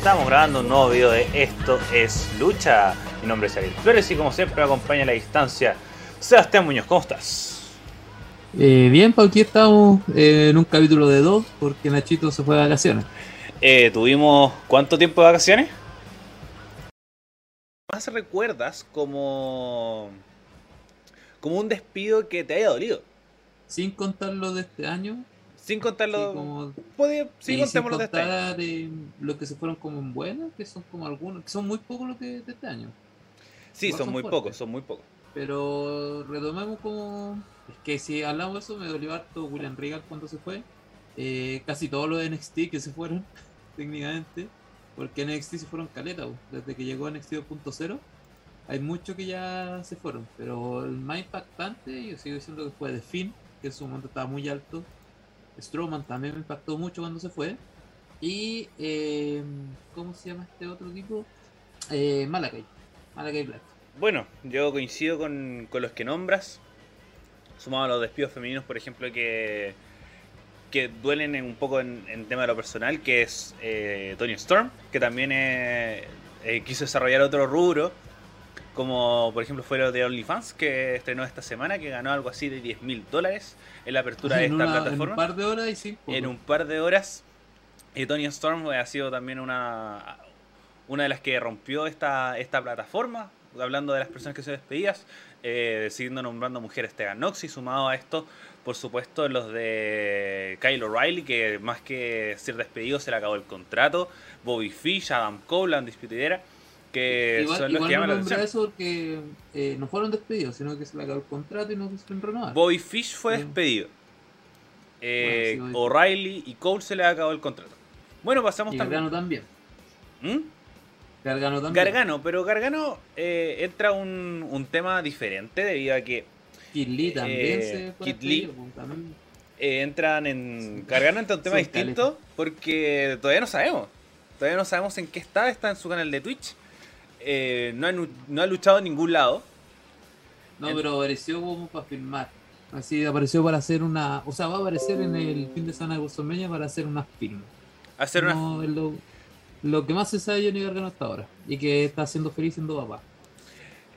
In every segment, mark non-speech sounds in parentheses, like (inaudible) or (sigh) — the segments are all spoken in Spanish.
Estamos grabando un nuevo video de Esto es Lucha. Mi nombre es Ariel Flores y como siempre me acompaña a la distancia Sebastián Muñoz. ¿Cómo estás? Eh, bien, pues aquí estamos eh, en un capítulo de dos porque Nachito se fue de vacaciones. Eh, ¿Tuvimos cuánto tiempo de vacaciones? ¿Más recuerdas como, como un despido que te haya dolido? Sin contar lo de este año. Sin sí, como- Podía- sí, y sin contémoslo de este año. contar eh, lo que se fueron como en buenas, que son como algunos, que son muy pocos los que de este año. Sí, igual son son muy pocos, son muy pocos. Pero retomemos como. Es que si hablamos de eso, me dolió harto William Regal cuando se fue. Eh, casi todos los de NXT que se fueron, (laughs) técnicamente. Porque NXT se fueron caleta, desde que llegó NXT 2.0. Hay muchos que ya se fueron. Pero el más impactante, yo sigo diciendo que fue The Finn, que en su momento estaba muy alto. Strowman también me impactó mucho cuando se fue. Y. eh, ¿Cómo se llama este otro tipo? Eh, Malakai. Malakai Black. Bueno, yo coincido con, con los que nombras. Sumado a los despidos femeninos, por ejemplo, que, que duelen en- un poco en, tema de lo personal, que es eh, Tony Storm, que también eh, eh, quiso desarrollar otro rubro, como por ejemplo fue lo de OnlyFans, que estrenó esta semana, que ganó algo así de 10 mil dólares en la apertura de esta una- en plataforma un par de horas y sí. en un par de horas. Y Tony Storm ha sido también una, una de las que rompió esta, esta plataforma, hablando de las personas que se despedidas, eh, siguiendo nombrando mujeres Tegan Nox y sumado a esto, por supuesto, los de Kyle O'Reilly, que más que ser despedido se le acabó el contrato, Bobby Fish, Adam Cole, la Andisputidera, que igual son los igual que llaman no la atención. eso porque eh, no fueron despedidos, sino que se le acabó el contrato y no quisieron renovar. Bobby Fish fue despedido. Eh, Bueno, sí, O'Reilly y Cole se le acabó el contrato. Bueno, pasamos y también. Gargano también. ¿Mm? Gargano también. Gargano, pero Gargano eh, entra un, un tema diferente debido a que Kid Lee también Eh, se fue Kid Lee. pues, también. entran en. Gargano entra un tema distinto porque todavía no sabemos. Todavía no sabemos en qué está. Está en su canal de Twitch. Eh, no, ha, no ha luchado en ningún lado. No, en- pero apareció como para filmar. Así apareció para hacer una. O sea, va a aparecer en el fin de semana de WrestleMania para hacer unas film. Hacer una. No, lo, lo que más se sabe de Johnny Gargano hasta ahora. Y que está siendo feliz siendo papá.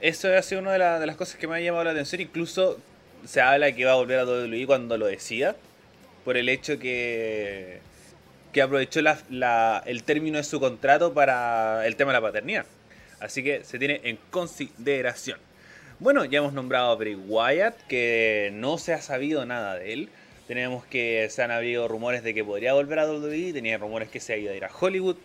Eso ha sido una de, la- de las cosas que me ha llamado la atención. Incluso se habla que va a volver a WWE cuando lo decida. Por el hecho que. que aprovechó la- la- el término de su contrato para el tema de la paternidad. Así que se tiene en consideración. Bueno, ya hemos nombrado a Bray Wyatt, que no se ha sabido nada de él. Tenemos que se han habido rumores de que podría volver a WWE, tenía rumores que se ha ido a ir a Hollywood.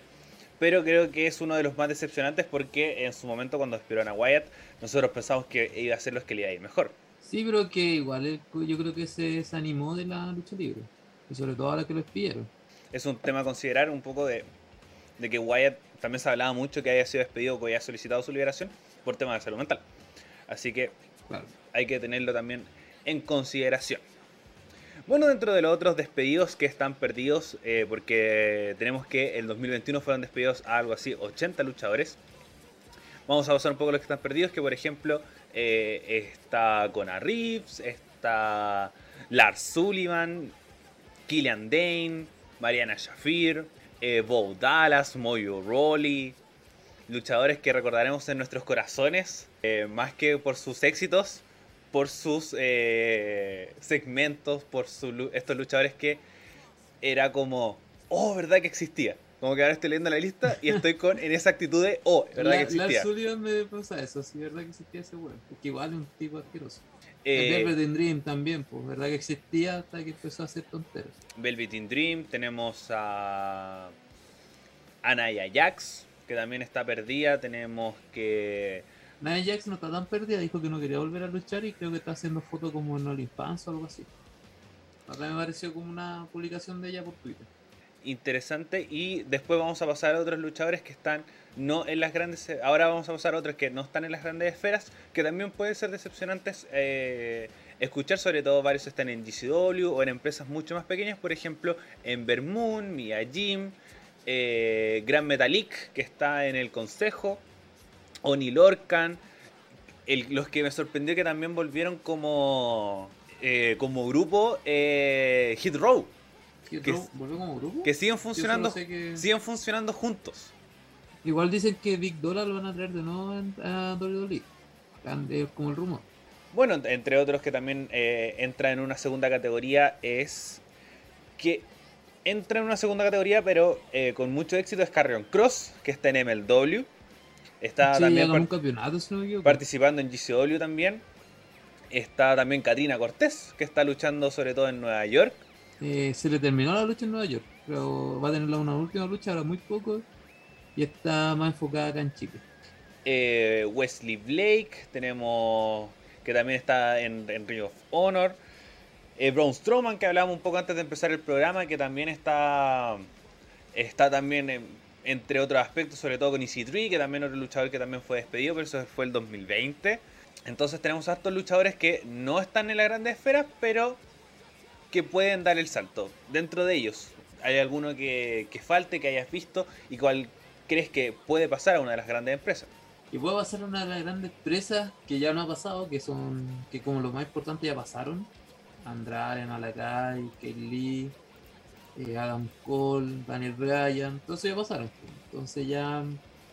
Pero creo que es uno de los más decepcionantes porque en su momento cuando despidieron a Wyatt, nosotros pensamos que iba a ser los que le iba a ir mejor. Sí, pero que igual yo creo que se desanimó de la lucha libre. Y sobre todo ahora que lo despidieron. Es un tema a considerar un poco de, de que Wyatt también se hablaba mucho que haya sido despedido o que haya solicitado su liberación por temas de salud mental. Así que Claro. hay que tenerlo también en consideración. Bueno, dentro de los otros despedidos que están perdidos, eh, porque tenemos que el 2021 fueron despedidos a algo así 80 luchadores. Vamos a pasar un poco los que están perdidos, que por ejemplo eh, está Conor Reeves, está Lars Sullivan, Killian Dane, Mariana Shafir, eh, Bo Dallas, Moyo Rawley, luchadores que recordaremos en nuestros corazones, eh, más que por sus éxitos, por sus eh, segmentos, por su, estos luchadores que era como, oh, ¿verdad que existía? Como que ahora estoy leyendo la lista y estoy con en esa actitud de, oh, ¿verdad que La- existía? Lars Sullivan me pasa eso, sí, verdad que existía ese weón. Porque igual es un tipo asqueroso. Eh, el Velvet Dream también, pues, verdad que existía hasta que empezó a hacer tonteras. Velvet in Dream, tenemos a Anaya Jax, que también está perdida, tenemos que... Nia Jax no está tan perdida, dijo que no quería volver a luchar y creo que está haciendo fotos como en OnlyFans o algo así. Acá me pareció como una publicación de ella por Twitter. interesante y después vamos a pasar a otros luchadores que están no en las grandes ahora vamos a pasar a otros que no están en las grandes esferas que también pueden ser decepcionantes eh, escuchar sobre todo varios están en GCW o en empresas mucho más pequeñas por ejemplo en Vermoon, Mia Jim eh, Gran Metalik que está en el consejo Oni Lorcan el- los que me sorprendió que también volvieron como eh, como grupo eh, Hit Row ¿Hit Que ¿Volvió como grupo? que siguen funcionando sé que- siguen funcionando juntos Igual dicen que Big Dollar lo van a traer de nuevo a WWE. Es como el rumor. Bueno, entre otros que también eh, entra en una segunda categoría es que entra en una segunda categoría, pero eh, con mucho éxito es Carrion Cross, que está en MLW. Está también participando en GCW también. Está también Katrina Cortés, que está luchando sobre todo en Nueva York. Eh, se le terminó la lucha en Nueva York, pero va a tener una última lucha ahora muy poco y está más enfocada acá en Chile. Eh, Wesley Blake, tenemos que también está en, Ring of Honor. Eh, Braun Strowman, que hablábamos un poco antes de empezar el programa, que también está, está también entre otros aspectos, sobre todo con EC3, que también otro luchador que también fue despedido, pero eso fue el 2020. Entonces tenemos a estos luchadores que no están en la grande esfera, pero que pueden dar el salto. Dentro de ellos, ¿hay alguno que, que falte, que hayas visto y cuál crees que puede pasar a una de las grandes empresas? Y puede pasar a una de las grandes empresas que ya no ha pasado, que son, que como lo más importante ya pasaron. Andrade, Malakai, Kelly, eh, Adam Cole, Daniel Bryan, entonces ya pasaron. Entonces ya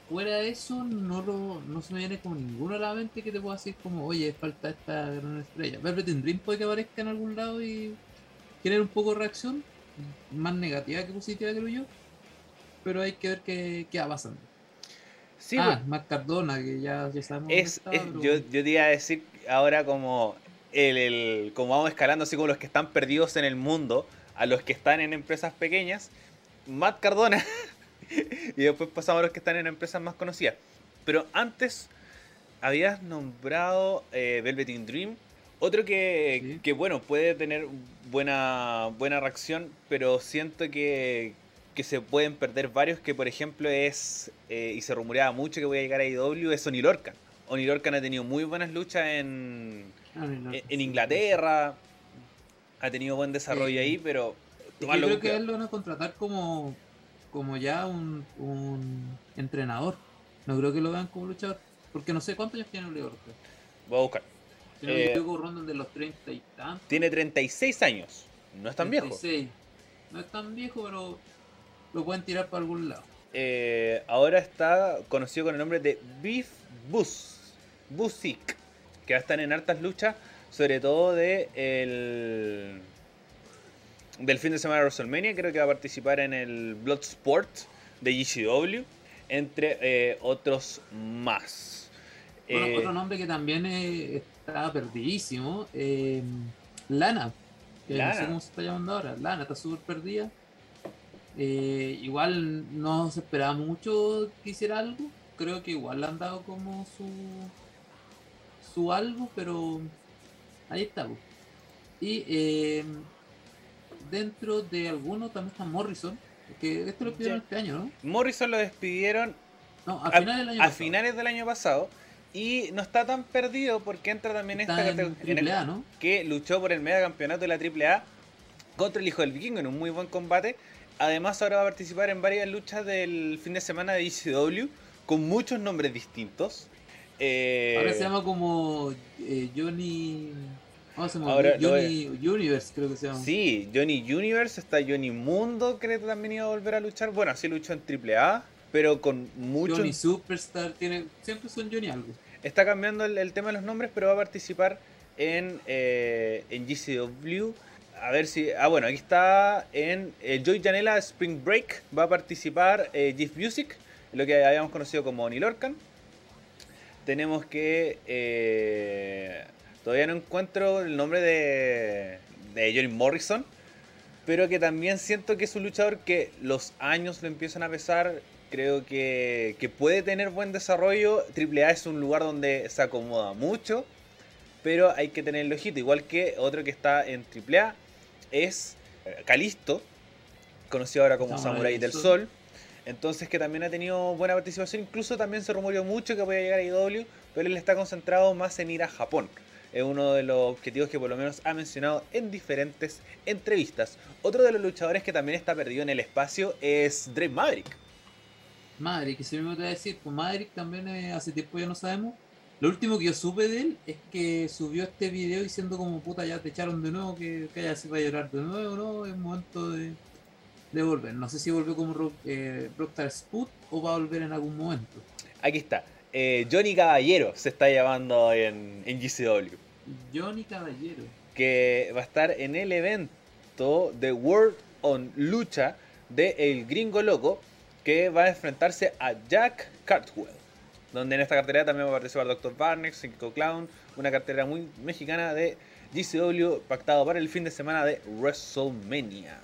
fuera de eso no lo, no se me viene como ninguno a la mente que te pueda decir como, oye, falta esta gran estrella. Velvet Dream puede que aparezca en algún lado y genere un poco de reacción, más negativa que positiva creo yo, pero hay que ver qué, qué va pasando. Sí, ah, pues, Matt Cardona, que ya, ya sabemos. Es, yo, yo te iba a decir ahora como el, el, como vamos escalando así como los que están perdidos en el mundo, a los que están en empresas pequeñas, Matt Cardona, (laughs) y después pasamos a los que están en empresas más conocidas. Pero antes habías nombrado eh, Velveteen Dream, otro que, que, bueno, puede tener buena, buena reacción, pero siento que, que se pueden perder varios, que por ejemplo es, eh, y se rumoreaba mucho que voy a llegar a IW, es Oni Lorcan. Oni Lorcan ha tenido muy buenas luchas en, en Inglaterra, ha tenido buen desarrollo ahí, pero... Yo creo que él lo van a contratar como, como ya un, entrenador. No creo que lo vean como luchador. Porque no sé cuántos años tiene Oli Lorcan. Voy a buscar. Tiene eh, de los 30 y tantos. Tiene 36 años. No es tan 36. viejo. No es tan viejo, pero lo pueden tirar para algún lado. Eh, ahora está conocido con el nombre de Beef Bus. Busik. Que va a estar en hartas luchas sobre todo de el del fin de semana de WrestleMania, creo que va a participar en el Bloodsport de GCW, entre eh, otros más. Eh, otro nombre que también está perdidísimo, Lana, que no sé cómo se está llamando ahora, Lana está súper perdida. Igual no se esperaba mucho que hiciera algo, creo que igual le han dado como su, su algo, pero Ahí está. Y eh, dentro de algunos también está Morrison, que esto lo despidieron este año, ¿no? Morrison lo despidieron no, a, finales, del año a finales del año pasado. Y no está tan perdido porque entra también esta categoría ¿no? que luchó por el mega campeonato de la AAA contra el hijo del vikingo en un muy buen combate. Además ahora va a participar en varias luchas del fin de semana de ECW con muchos nombres distintos. Eh, Ahora se llama como eh, Johnny. Ahora, Johnny Universe, creo que se llama. Sí, Johnny Universe, está Johnny Mundo, creo que también iba a volver a luchar. Bueno, así luchó en AAA, pero con muchos. Johnny Superstar, tiene, siempre son Johnny algo. Está cambiando el, tema de los nombres, pero va a participar en, eh, en GCW. A ver si. Ah, bueno, aquí está en Joy Janela Spring Break. Va a participar Jeff Music, lo que habíamos conocido como Neil Lorcan tenemos que... Eh, todavía no encuentro el nombre de, de Morrison, pero que también siento que es un luchador que los años lo empiezan a pesar. Creo que, que puede tener buen desarrollo. AAA es un lugar donde se acomoda mucho, pero hay que tener el ojito. Igual que otro que está en AAA es Calisto, conocido ahora como Samurai del Sol entonces que también ha tenido buena participación, incluso también se rumoreó mucho que voy a llegar a IW, pero él está concentrado más en ir a Japón. Es uno de los objetivos que por lo menos ha mencionado en diferentes entrevistas. Otro de los luchadores que también está perdido en el espacio es Drake Maverick. Maverick, si me voy a decir, pues Maverick también eh, hace tiempo ya no sabemos. Lo último que yo supe de él es que subió este video diciendo como puta ya te echaron de nuevo, que, que ya se va a llorar de nuevo, ¿no? Es momento de, de volver. No sé si vuelve como Rock, eh, Rockstar Sput o va a volver en algún momento. Aquí está. Eh, Johnny Caballero se está llamando en, en GCW. Johnny Caballero. Que va a estar en el evento de World on Lucha de El Gringo Loco, que va a enfrentarse a Jack Cartwell. Donde en esta cartera también va a participar Dr. Barnex, Cinco Clown, una cartera muy mexicana de GCW pactado para el fin de semana de WrestleMania.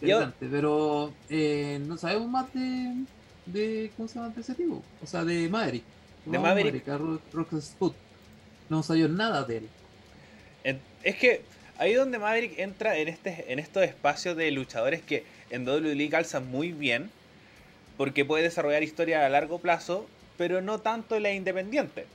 Interesante, pero eh, no sabemos más de, de. ¿Cómo se llama ese tipo? O sea, de Maverick. De Maverick. No sabía nada de él. Es que ahí donde Maverick entra en, este, en estos espacios de luchadores que en WWE calzan muy bien, porque puede desarrollar historia a largo plazo, pero no tanto en la independiente.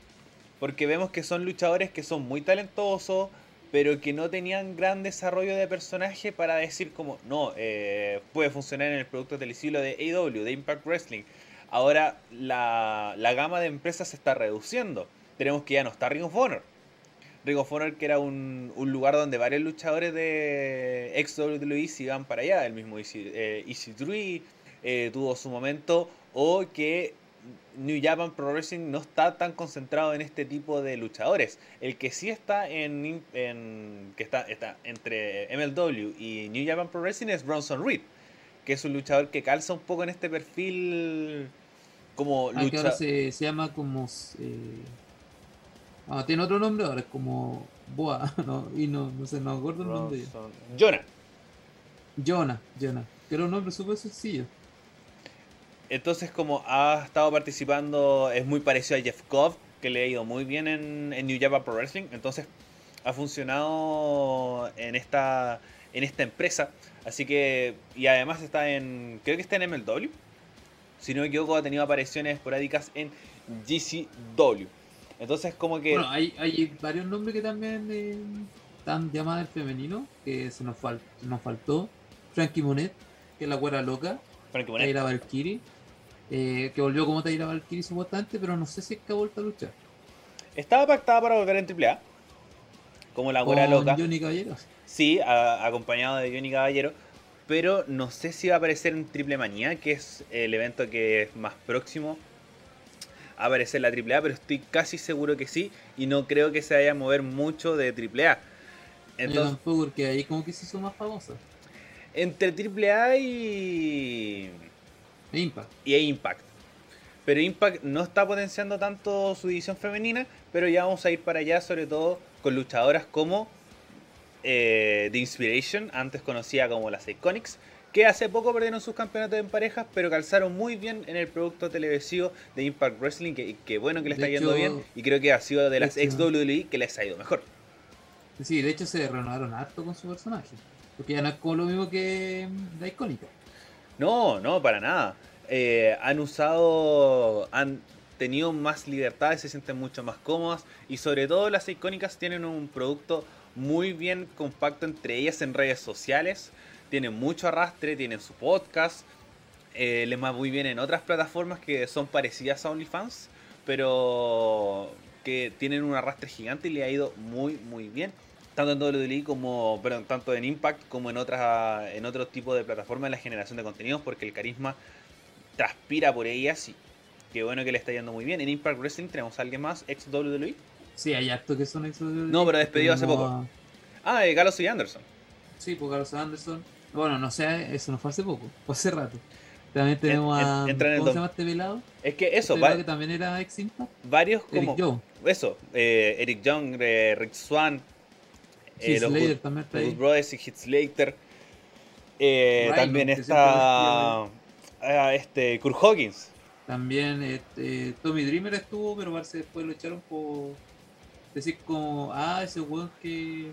Porque vemos que son luchadores que son muy talentosos, pero que no tenían gran desarrollo de personaje para decir como, no, eh, puede funcionar en el producto televisivo de AW, de Impact Wrestling. Ahora la, la, gama de empresas se está reduciendo. Tenemos que ya no está Ring of Honor. Ring of Honor que era un, un lugar donde varios luchadores de ex WWE se iban para allá. El mismo Easy, eh, eh, tuvo su momento. O que New Japan Pro Wrestling no está tan concentrado en este tipo de luchadores. El que sí está en, que está, está entre MLW y New Japan Pro Wrestling es Bronson Reed, que es un luchador que calza un poco en este perfil como ah, ahora se, llama como eh, ah, tiene otro nombre ahora es como Boa (laughs) no, y no, no sé no acuerdo el nombre. Jonah. Jonah Jonah. Que era un nombre súper sencillo entonces, como ha estado participando, es muy parecido a Jeff Cobb, que le ha ido muy bien en, New Japan Pro Wrestling. Entonces, ha funcionado en esta, en esta empresa. Así que, y además está en, creo que está en MLW. Si no me equivoco, ha tenido apariciones esporádicas en GCW. Entonces, como que. Bueno, hay, hay varios nombres que también eh, están llamados el femenino, que se nos, nos faltó. Frankie Monet, que es la güera loca. Frankie Monet. la Valkyrie. Eh, que volvió como Taira Valkyrie supuestamente, pero no sé si es que ha vuelto a luchar. Estaba pactada para volver en AAA, como la güera loca. Johnny Caballero. Sí, acompañado de Johnny Caballero, pero no sé si va a aparecer en Triple Manía, que es el evento que es más próximo a aparecer la AAA, pero estoy casi seguro que sí, y no creo que se vaya a mover mucho de AAA. Entonces, porque ahí como que se hizo más famosa. Entre AAA y e Impact. Y Impact. Pero Impact no está potenciando tanto su división femenina, pero ya vamos a ir para allá, sobre todo con luchadoras como eh, The Inspiration, antes conocida como las Iconics, que hace poco perdieron sus campeonatos en parejas, pero calzaron muy bien en el producto televisivo de Impact Wrestling, que, bueno que le está yendo bien, y creo que ha sido de las ex WWE que les ha ido mejor. Sí, de hecho se renovaron harto con su personaje, porque ya no es como lo mismo que la icónica. No, no, para nada. Eh, han usado, han tenido más libertad, se sienten mucho más cómodas y sobre todo las icónicas tienen un producto muy bien compacto entre ellas en redes sociales, tienen mucho arrastre, tienen su podcast, eh, les va muy bien en otras plataformas que son parecidas a OnlyFans, pero que tienen un arrastre gigante y le ha ido muy muy bien tanto en WWE como, perdón, tanto en Impact como en otras, en otros tipos de plataformas de la generación de contenidos, porque el carisma transpira por ellas y qué bueno que le está yendo muy bien. En Impact Wrestling tenemos a alguien más, ex WWE. Sí, hay actos que son ex WWE. No, pero despedido hace poco. Ah, eh, Galos y Anderson. Sí, pues Galos y Anderson. Bueno, no sé, eso no fue hace poco, fue hace rato. También tenemos a. ¿Cómo se llama este velado? Es que eso, este que también era ex Impact. Varios como. Eric Young. Eso, eh, Eric Young, eh, Rick Swan, eh, los Good, también está Brothers y Hits Later. Eh, también está ah, este Kurt Hawkins. También este, Tommy Dreamer estuvo, pero parece después lo echaron por decir como, ah, ese weón que,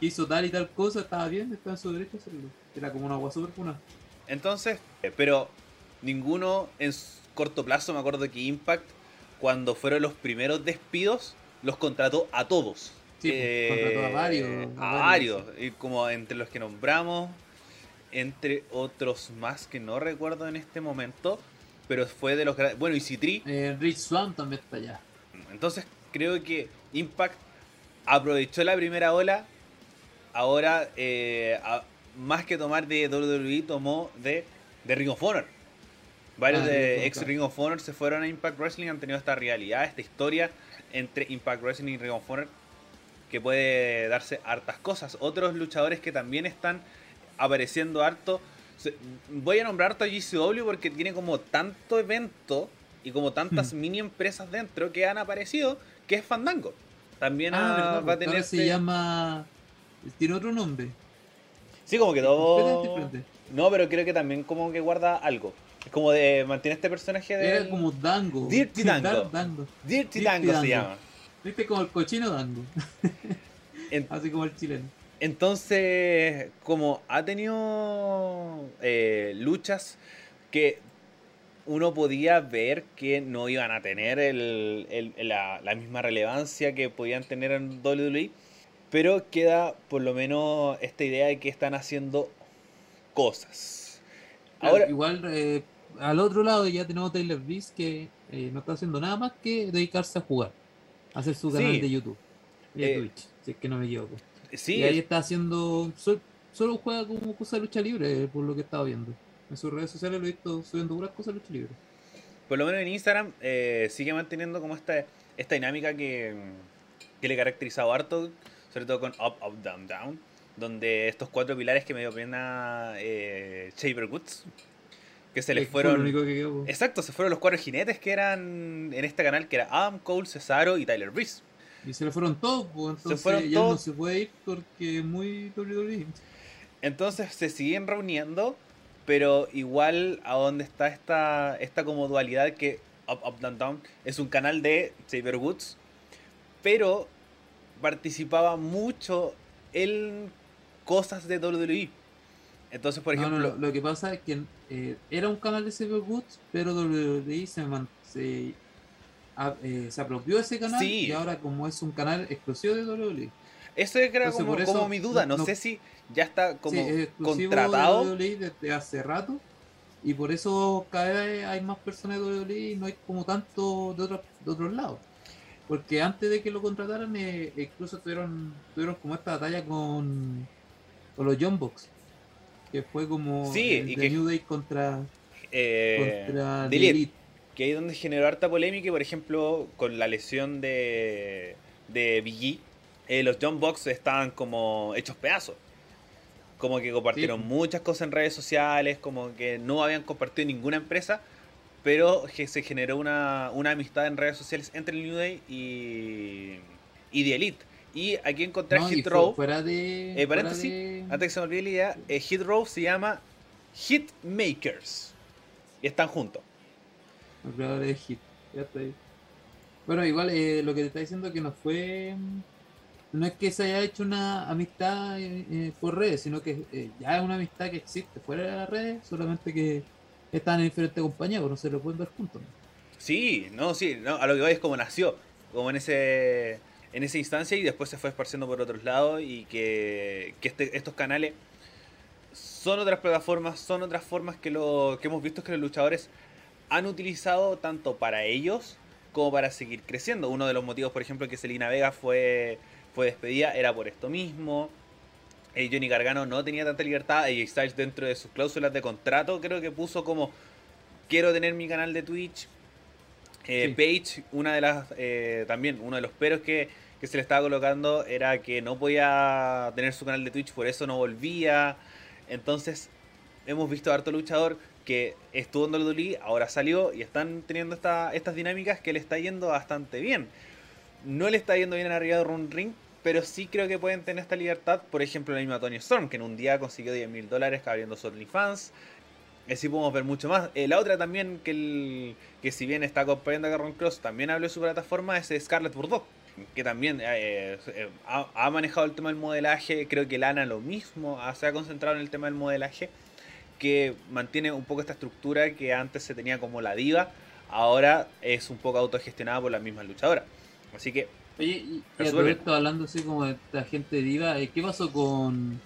hizo tal y tal cosa, estaba bien, estaba en su derecho a hacerlo. Era como una agua super puna. Entonces, eh, pero ninguno en corto plazo, me acuerdo que Impact, cuando fueron los primeros despidos, los contrató a todos. Sí, pues, eh, a varios. A, varios, y como entre los que nombramos, entre otros más que no recuerdo en este momento, pero fue de los Bueno, y Citri. Eh, Rich Swan también está allá. Entonces creo que Impact aprovechó la primera ola, ahora eh, más que tomar de WWE, tomó de, de Ring of Honor. Varios Ah, de ex. Ring of Honor se fueron a Impact Wrestling, han tenido esta realidad, esta historia entre Impact Wrestling y Ring of Honor que puede darse hartas cosas. Otros luchadores que también están apareciendo harto. Voy a nombrar harto a GCW porque tiene como tanto evento y como tantas Hmm. mini empresas dentro que han aparecido, que es Fandango. También Ah, verdad, va a tener... se este- llama. Tiene otro nombre. Sí, como que todo... Diferente. No, pero creo que también como que guarda algo. Es como de... Mantiene este personaje de... Era como Dango. Dirty Dango. Dirty Dirty Dango se llama. Viste como el cochino Dango. (laughs) En- Así como el chileno. Entonces, como ha tenido eh, luchas que uno podía ver que no iban a tener el- el- la, la misma relevancia que podían tener en WWE, pero queda por lo menos esta idea de que están haciendo cosas. Claro, Ahora, igual eh, al otro lado ya tenemos Taylor Beast que eh, no está haciendo nada más que dedicarse a jugar, hacer su canal Sí. de YouTube y de Eh, Twitch, si es que no me equivoco. sí, y ahí es- está haciendo, sol- solo juega como cosa de lucha libre, por lo que he estado viendo. En sus redes sociales lo he visto subiendo puras cosas de lucha libre. por lo menos en Instagram eh, sigue manteniendo como esta, esta dinámica que, que le ha caracterizado harto, sobre todo con Up, Up, Down, Down, donde estos cuatro pilares que me dio pena eh, Shaver Woods, que se les Eh, fue lo fueron... único que quedó. Exacto, se fueron los cuatro jinetes que eran en este canal, que era Adam Cole, Cesaro y Tyler Breeze. Y se le fueron todos, pues, entonces fueron ya no todos. se puede ir porque es muy WWE. Entonces se siguen reuniendo, pero igual a donde está esta, esta como dualidad que Up, Up, Down, Down es un canal de Saber Woods, pero participaba mucho en cosas de WWE. Entonces, por No, no, ejemplo, lo, lo que pasa es que eh, era un canal de Cyber Woods, pero WWE se, se, a- eh, se apropió ese canal Sí. y ahora como es un canal exclusivo de WWE. eso era entonces, como, eso como mi duda. No, no- sé si ya está como sí, es contratado. de WWE desde hace rato y por eso cada vez hay más personas de WWE y no hay como tanto de, otros de otros lados. Porque antes de que lo contrataran, eh, incluso tuvieron, tuvieron como esta batalla con, con los John Box. Que fue como Sí, el y de que- New Day contra, eh, contra The Elite. Elite. que ahí donde generó harta polémica, y, por ejemplo, con la lesión de, de Biggie, eh, los John Box estaban como hechos pedazos. Como que compartieron Sí. muchas cosas en redes sociales, como que no habían compartido ninguna empresa, pero que se generó una, una amistad en redes sociales entre el New Day y, y The Elite. Y aquí encontré No, Hit Row. fuera de. Eh, paréntesis, de- Antes que se me olvide la idea, eh, Hit Row se llama Hitmakers. Y están juntos. Los creadores de Hit. Ya está ahí. Bueno, igual eh, lo que te está diciendo que no fue. mm, No es que se haya hecho una amistad eh, eh, por redes, sino que ya es una amistad que existe fuera de las redes, solamente que están en diferentes compañías, pero no se lo pueden ver juntos. ¿no? Sí, no, sí, no, a lo que voy es como nació, como en ese en esa instancia y después se fue esparciendo por otros lados y que, que este- estos canales son otras plataformas, son otras formas que lo que hemos visto que los luchadores han utilizado tanto para ellos como para seguir creciendo. Uno de los motivos, por ejemplo, que Selena Vega fue fue despedida era por esto mismo. Eh, Johnny Gargano no tenía tanta libertad. AJ Styles dentro de sus cláusulas de contrato creo que puso como quiero tener mi canal de Twitch. Eh, Sí. Page, una de las eh, también uno de los peros que, que se le estaba colocando era que no podía tener su canal de Twitch, por eso no volvía. Entonces, hemos visto a harto luchador que estuvo en WWE, ahora salió y están teniendo esta, estas dinámicas que le está yendo bastante bien. No le está yendo bien arriba de Run Ring, pero sí creo que pueden tener esta libertad. Por ejemplo, la misma Tony Storm, que en un día consiguió 10 mil dólares abriendo su OnlyFans. Así podemos ver mucho más. Eh, la otra también, que, el, que si bien está acompañando a Carron Cross, también habló de su plataforma, es Scarlett Bordeaux. Que también eh, eh, ha, ha manejado el tema del modelaje. Creo que Lana lo mismo, ah, se ha concentrado en el tema del modelaje. Que mantiene un poco esta estructura que antes se tenía como la diva. Ahora es un poco autogestionada por las mismas luchadoras. Así que Oye, y, y esto hablando así como de esta gente diva, eh, ¿qué pasó con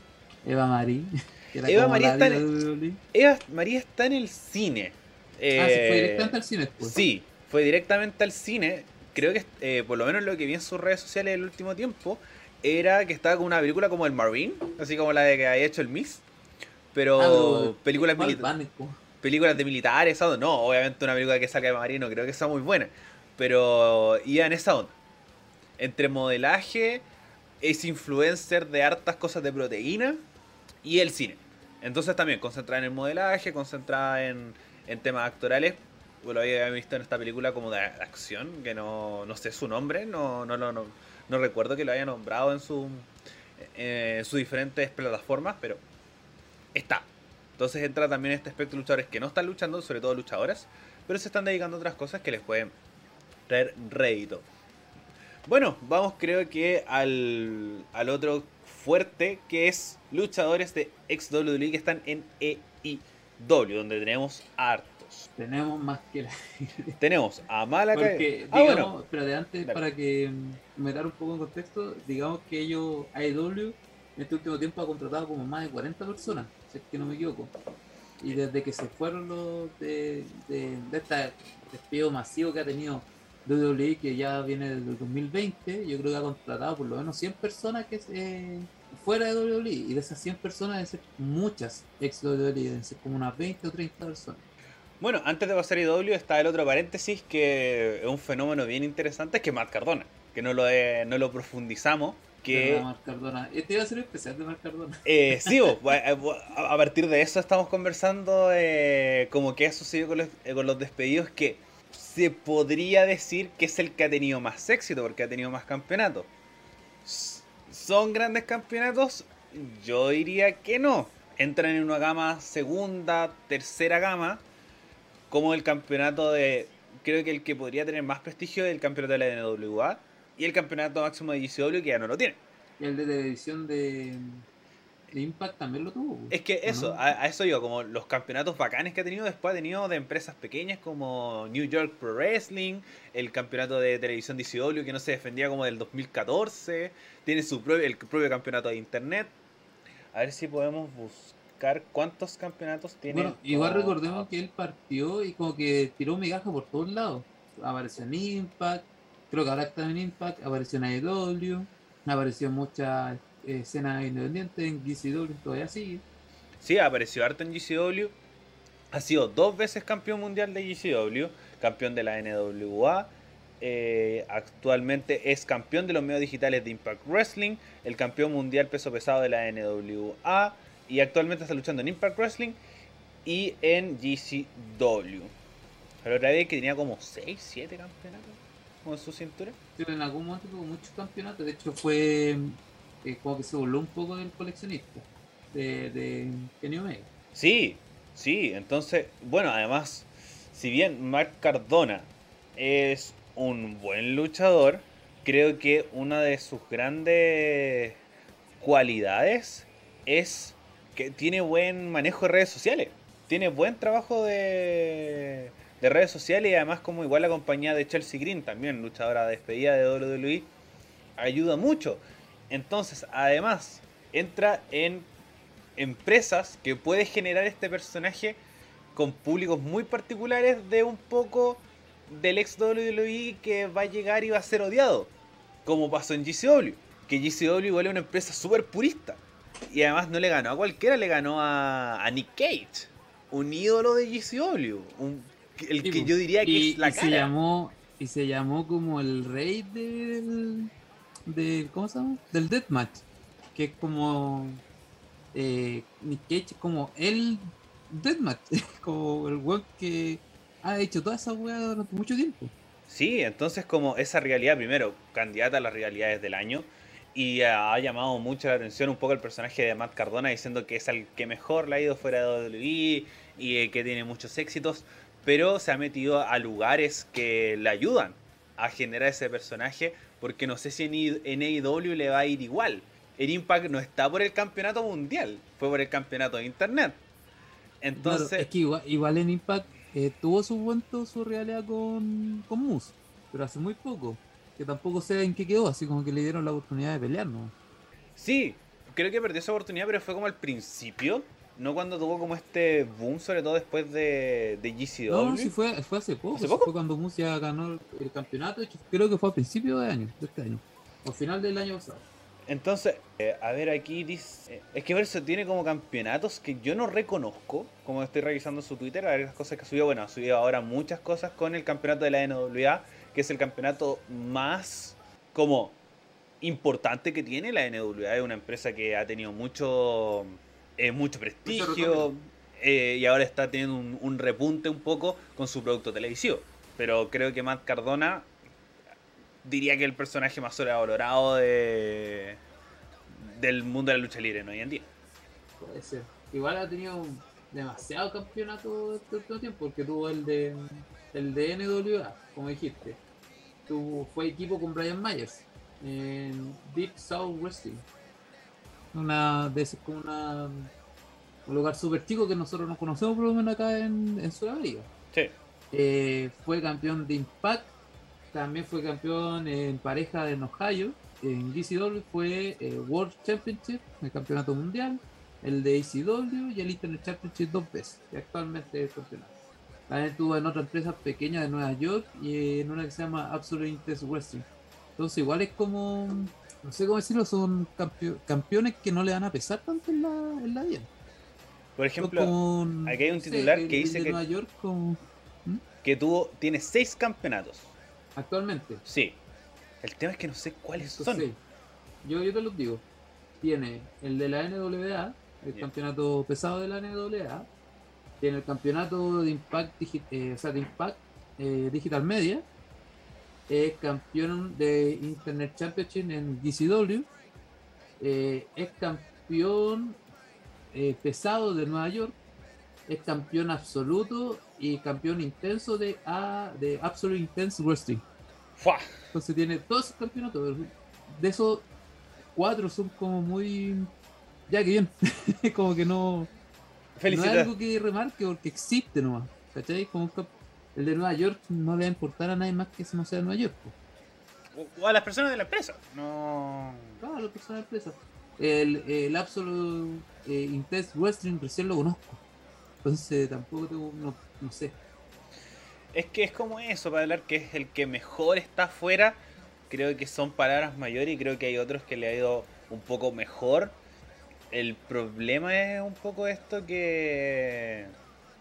Eva Marie? (laughs) Eva la está en-. Eva María está en el cine. Ah, sí, fue Eh, directamente al cine después. Sí, fue directamente al cine. Creo que, eh, por lo menos lo que vi en sus redes sociales el último tiempo, era que estaba con una película como el Marine, así como la de que había hecho el Miss. pero Ah, películas, ¿cuál milita- van? Es como- películas de militares, no, obviamente una película que salga de marino creo que sea muy buena, pero iba en esa onda. Entre modelaje, es influencer de hartas cosas de proteína y el cine. Entonces también concentrada en el modelaje, concentrada en, en temas actorales. Lo había visto en esta película como de acción, que no, no sé su nombre, no, no, no, no, no recuerdo que lo haya nombrado en, su, eh, sus diferentes plataformas, pero está. Entonces entra también este aspecto de luchadores que no están luchando, sobre todo luchadoras, pero se están dedicando a otras cosas que les pueden traer rédito. Bueno, vamos creo que al, al otro fuerte que es luchadores de ex WWE que están en EIW, donde tenemos hartos. Tenemos más que la. Tenemos a Malakai. Porque, Ah, digamos, bueno, pero de antes, Dale. para que mm, me dar un poco en contexto, digamos que ellos, AEW, en este último tiempo ha contratado como más de 40 personas, si es que no me equivoco. Y desde que se fueron los de, de, de este despido masivo que ha tenido WWE, que ya viene desde el 2020, yo creo que ha contratado por lo menos 100 personas que eh, fuera de WWE. Y de esas 100 personas deben ser muchas ex WWE, deben ser como unas 20 o 30 personas. bueno, antes de pasar a EIW está el otro paréntesis que es un fenómeno bien interesante, que es Matt Cardona, que no lo, he- no lo profundizamos. Que ¿Verdad, Marc Cardona? Este iba a ser especial de Marc Cardona. Eh, sí, (laughs) a, a- a partir de eso estamos conversando eh, como que ha sucedido con los, eh, con los despedidos que se podría decir que es el que ha tenido más éxito porque ha tenido más campeonatos. ¿Son grandes campeonatos? Yo diría que no. Entran en una gama segunda, tercera gama, como el campeonato de... Creo que el que podría tener más prestigio es el campeonato de la NWA y el campeonato máximo de GCW que ya no lo tiene. El de televisión de Impact también lo tuvo. Es que ¿o eso, no? a, a eso yo, como los campeonatos bacanes que ha tenido, después ha tenido de empresas pequeñas como New York Pro Wrestling, el campeonato de televisión DCW que no se defendía como del 2014, tiene su propio, el propio campeonato de internet. A ver si podemos buscar cuántos campeonatos tiene. Bueno, igual recordemos que él partió y como que tiró migaja por todos lados. Apareció en Impact, creo que ahora está en Impact, apareció en AEW, apareció en muchas escenas independientes, en GCW, todavía sigue. Sí, apareció harto en GCW. Ha sido dos veces campeón mundial de GCW, campeón de la NWA. eh, actualmente es campeón de los medios digitales de Impact Wrestling, el campeón mundial peso pesado de la NWA y actualmente está luchando en Impact Wrestling y en GCW. Pero otra vez que tenía como 6, 7 campeonatos como en su cintura. Pero en algún momento tuvo muchos campeonatos, de hecho fue eh, como que se voló un poco del coleccionista de, de Kenny Omega. Sí, sí, entonces, bueno, además, si bien Mark Cardona es un buen luchador, creo que una de sus grandes cualidades es que tiene buen manejo de redes sociales. Tiene buen trabajo de, de redes sociales y además como igual la compañía de Chelsea Green, también luchadora despedida de WWE, ayuda mucho. Entonces, además, entra en empresas que puede generar este personaje con públicos muy particulares de un poco del ex WWE que va a llegar y va a ser odiado, como pasó en GCW, que GCW igual es una empresa súper purista y además no le ganó a cualquiera, le ganó a, a Nick Cage, un ídolo de GCW, un- el que yo diría que y, es la y se cara. llamó y se llamó como el rey del, del ¿cómo se llama? del deathmatch que es como eh, Nick Cage como el deathmatch (laughs) como el weón que ha hecho toda esa weá durante mucho tiempo Sí, entonces como esa rivalidad, primero, candidata a las rivalidades del año, y ha llamado mucho la atención un poco el personaje de Matt Cardona diciendo que es el que mejor le ha ido fuera de WWE y eh, que tiene muchos éxitos, pero se ha metido a lugares que le ayudan a generar ese personaje, porque no sé si en, I- en AEW le va a ir igual. El Impact no está por el campeonato mundial, fue por el campeonato de internet. Entonces, Claro, es que igual, igual en Impact eh, tuvo su momento su realidad con, con Moose pero hace muy poco que tampoco sé en qué quedó así como que le dieron la oportunidad de pelear no Sí, creo que perdió esa oportunidad, pero fue como al principio, no cuando tuvo como este boom, sobre todo después de, de GCW. No, no, sí fue, fue hace poco. ¿Hace poco? Fue cuando ya ganó el campeonato. De hecho, creo que fue a principio de año, de este año. O final del año pasado. Entonces, eh, a ver, aquí dice. eh, es que verso tiene como campeonatos que yo no reconozco. Como estoy revisando su Twitter, a ver las cosas que ha subido. Bueno, ha subido ahora muchas cosas con el campeonato de la NWA, que es el campeonato más como importante que tiene. La NWA es una empresa que ha tenido mucho, eh, mucho prestigio eh, y ahora está teniendo un, un repunte un poco con su producto televisivo. Pero creo que Matt Cardona diría que es el personaje más sobrevalorado de, del mundo de la lucha libre en hoy en día. Puede ser. Igual ha tenido demasiado campeonato este último tiempo, porque tuvo el de el de NWA, como dijiste. Tuvo, fue equipo con Brian Myers en Deep South Wrestling. Una de una un lugar súper chico que nosotros no conocemos por lo menos acá en, en Sudamérica. Sí. Eh, fue campeón de Impact, también fue campeón en pareja en Ohio. En GCW fue eh, World Championship, el campeonato mundial, el de ACW y el Internet Championship dos veces, y actualmente es campeonato. También estuvo en otra empresa pequeña de Nueva York y en una que se llama Absolute Intense Wrestling. Entonces igual es como, no sé cómo decirlo, son campeo- campeones que no le van a pesar tanto en la, en la vida. Por ejemplo, como, aquí hay un titular que dice que- Nueva York como, que tuvo, tiene seis campeonatos. actualmente. Sí. El tema es que no sé cuáles son. Yo, yo te los digo. Tiene el de la NWA, el campeonato pesado de la NWA. Tiene el campeonato de Impact, Digi- eh, o sea, de Impact eh, Digital Media. Es campeón de Internet Championship en GCW. eh, es campeón eh, pesado de Nueva York. Es campeón absoluto y campeón intenso de, A- de Absolute Intense Wrestling. ¡Fua! Entonces tiene todos esos campeonatos. De esos cuatro son como muy. Ya que bien. (laughs) como que no. No es Felicidades. algo que remarque porque existe nomás. ¿Cachai? Como un el de Nueva York no le va a importar a nadie más que no sea de Nueva York. O a las personas de la empresa. No. Claro, la persona de empresa. El, el Absolute eh, Intense Wrestling recién lo conozco. Entonces tampoco tengo. No, no sé. Es que es como eso, para hablar que es el que mejor está afuera. Creo que son palabras mayores y creo que hay otros que le ha ido un poco mejor. El problema es un poco esto que.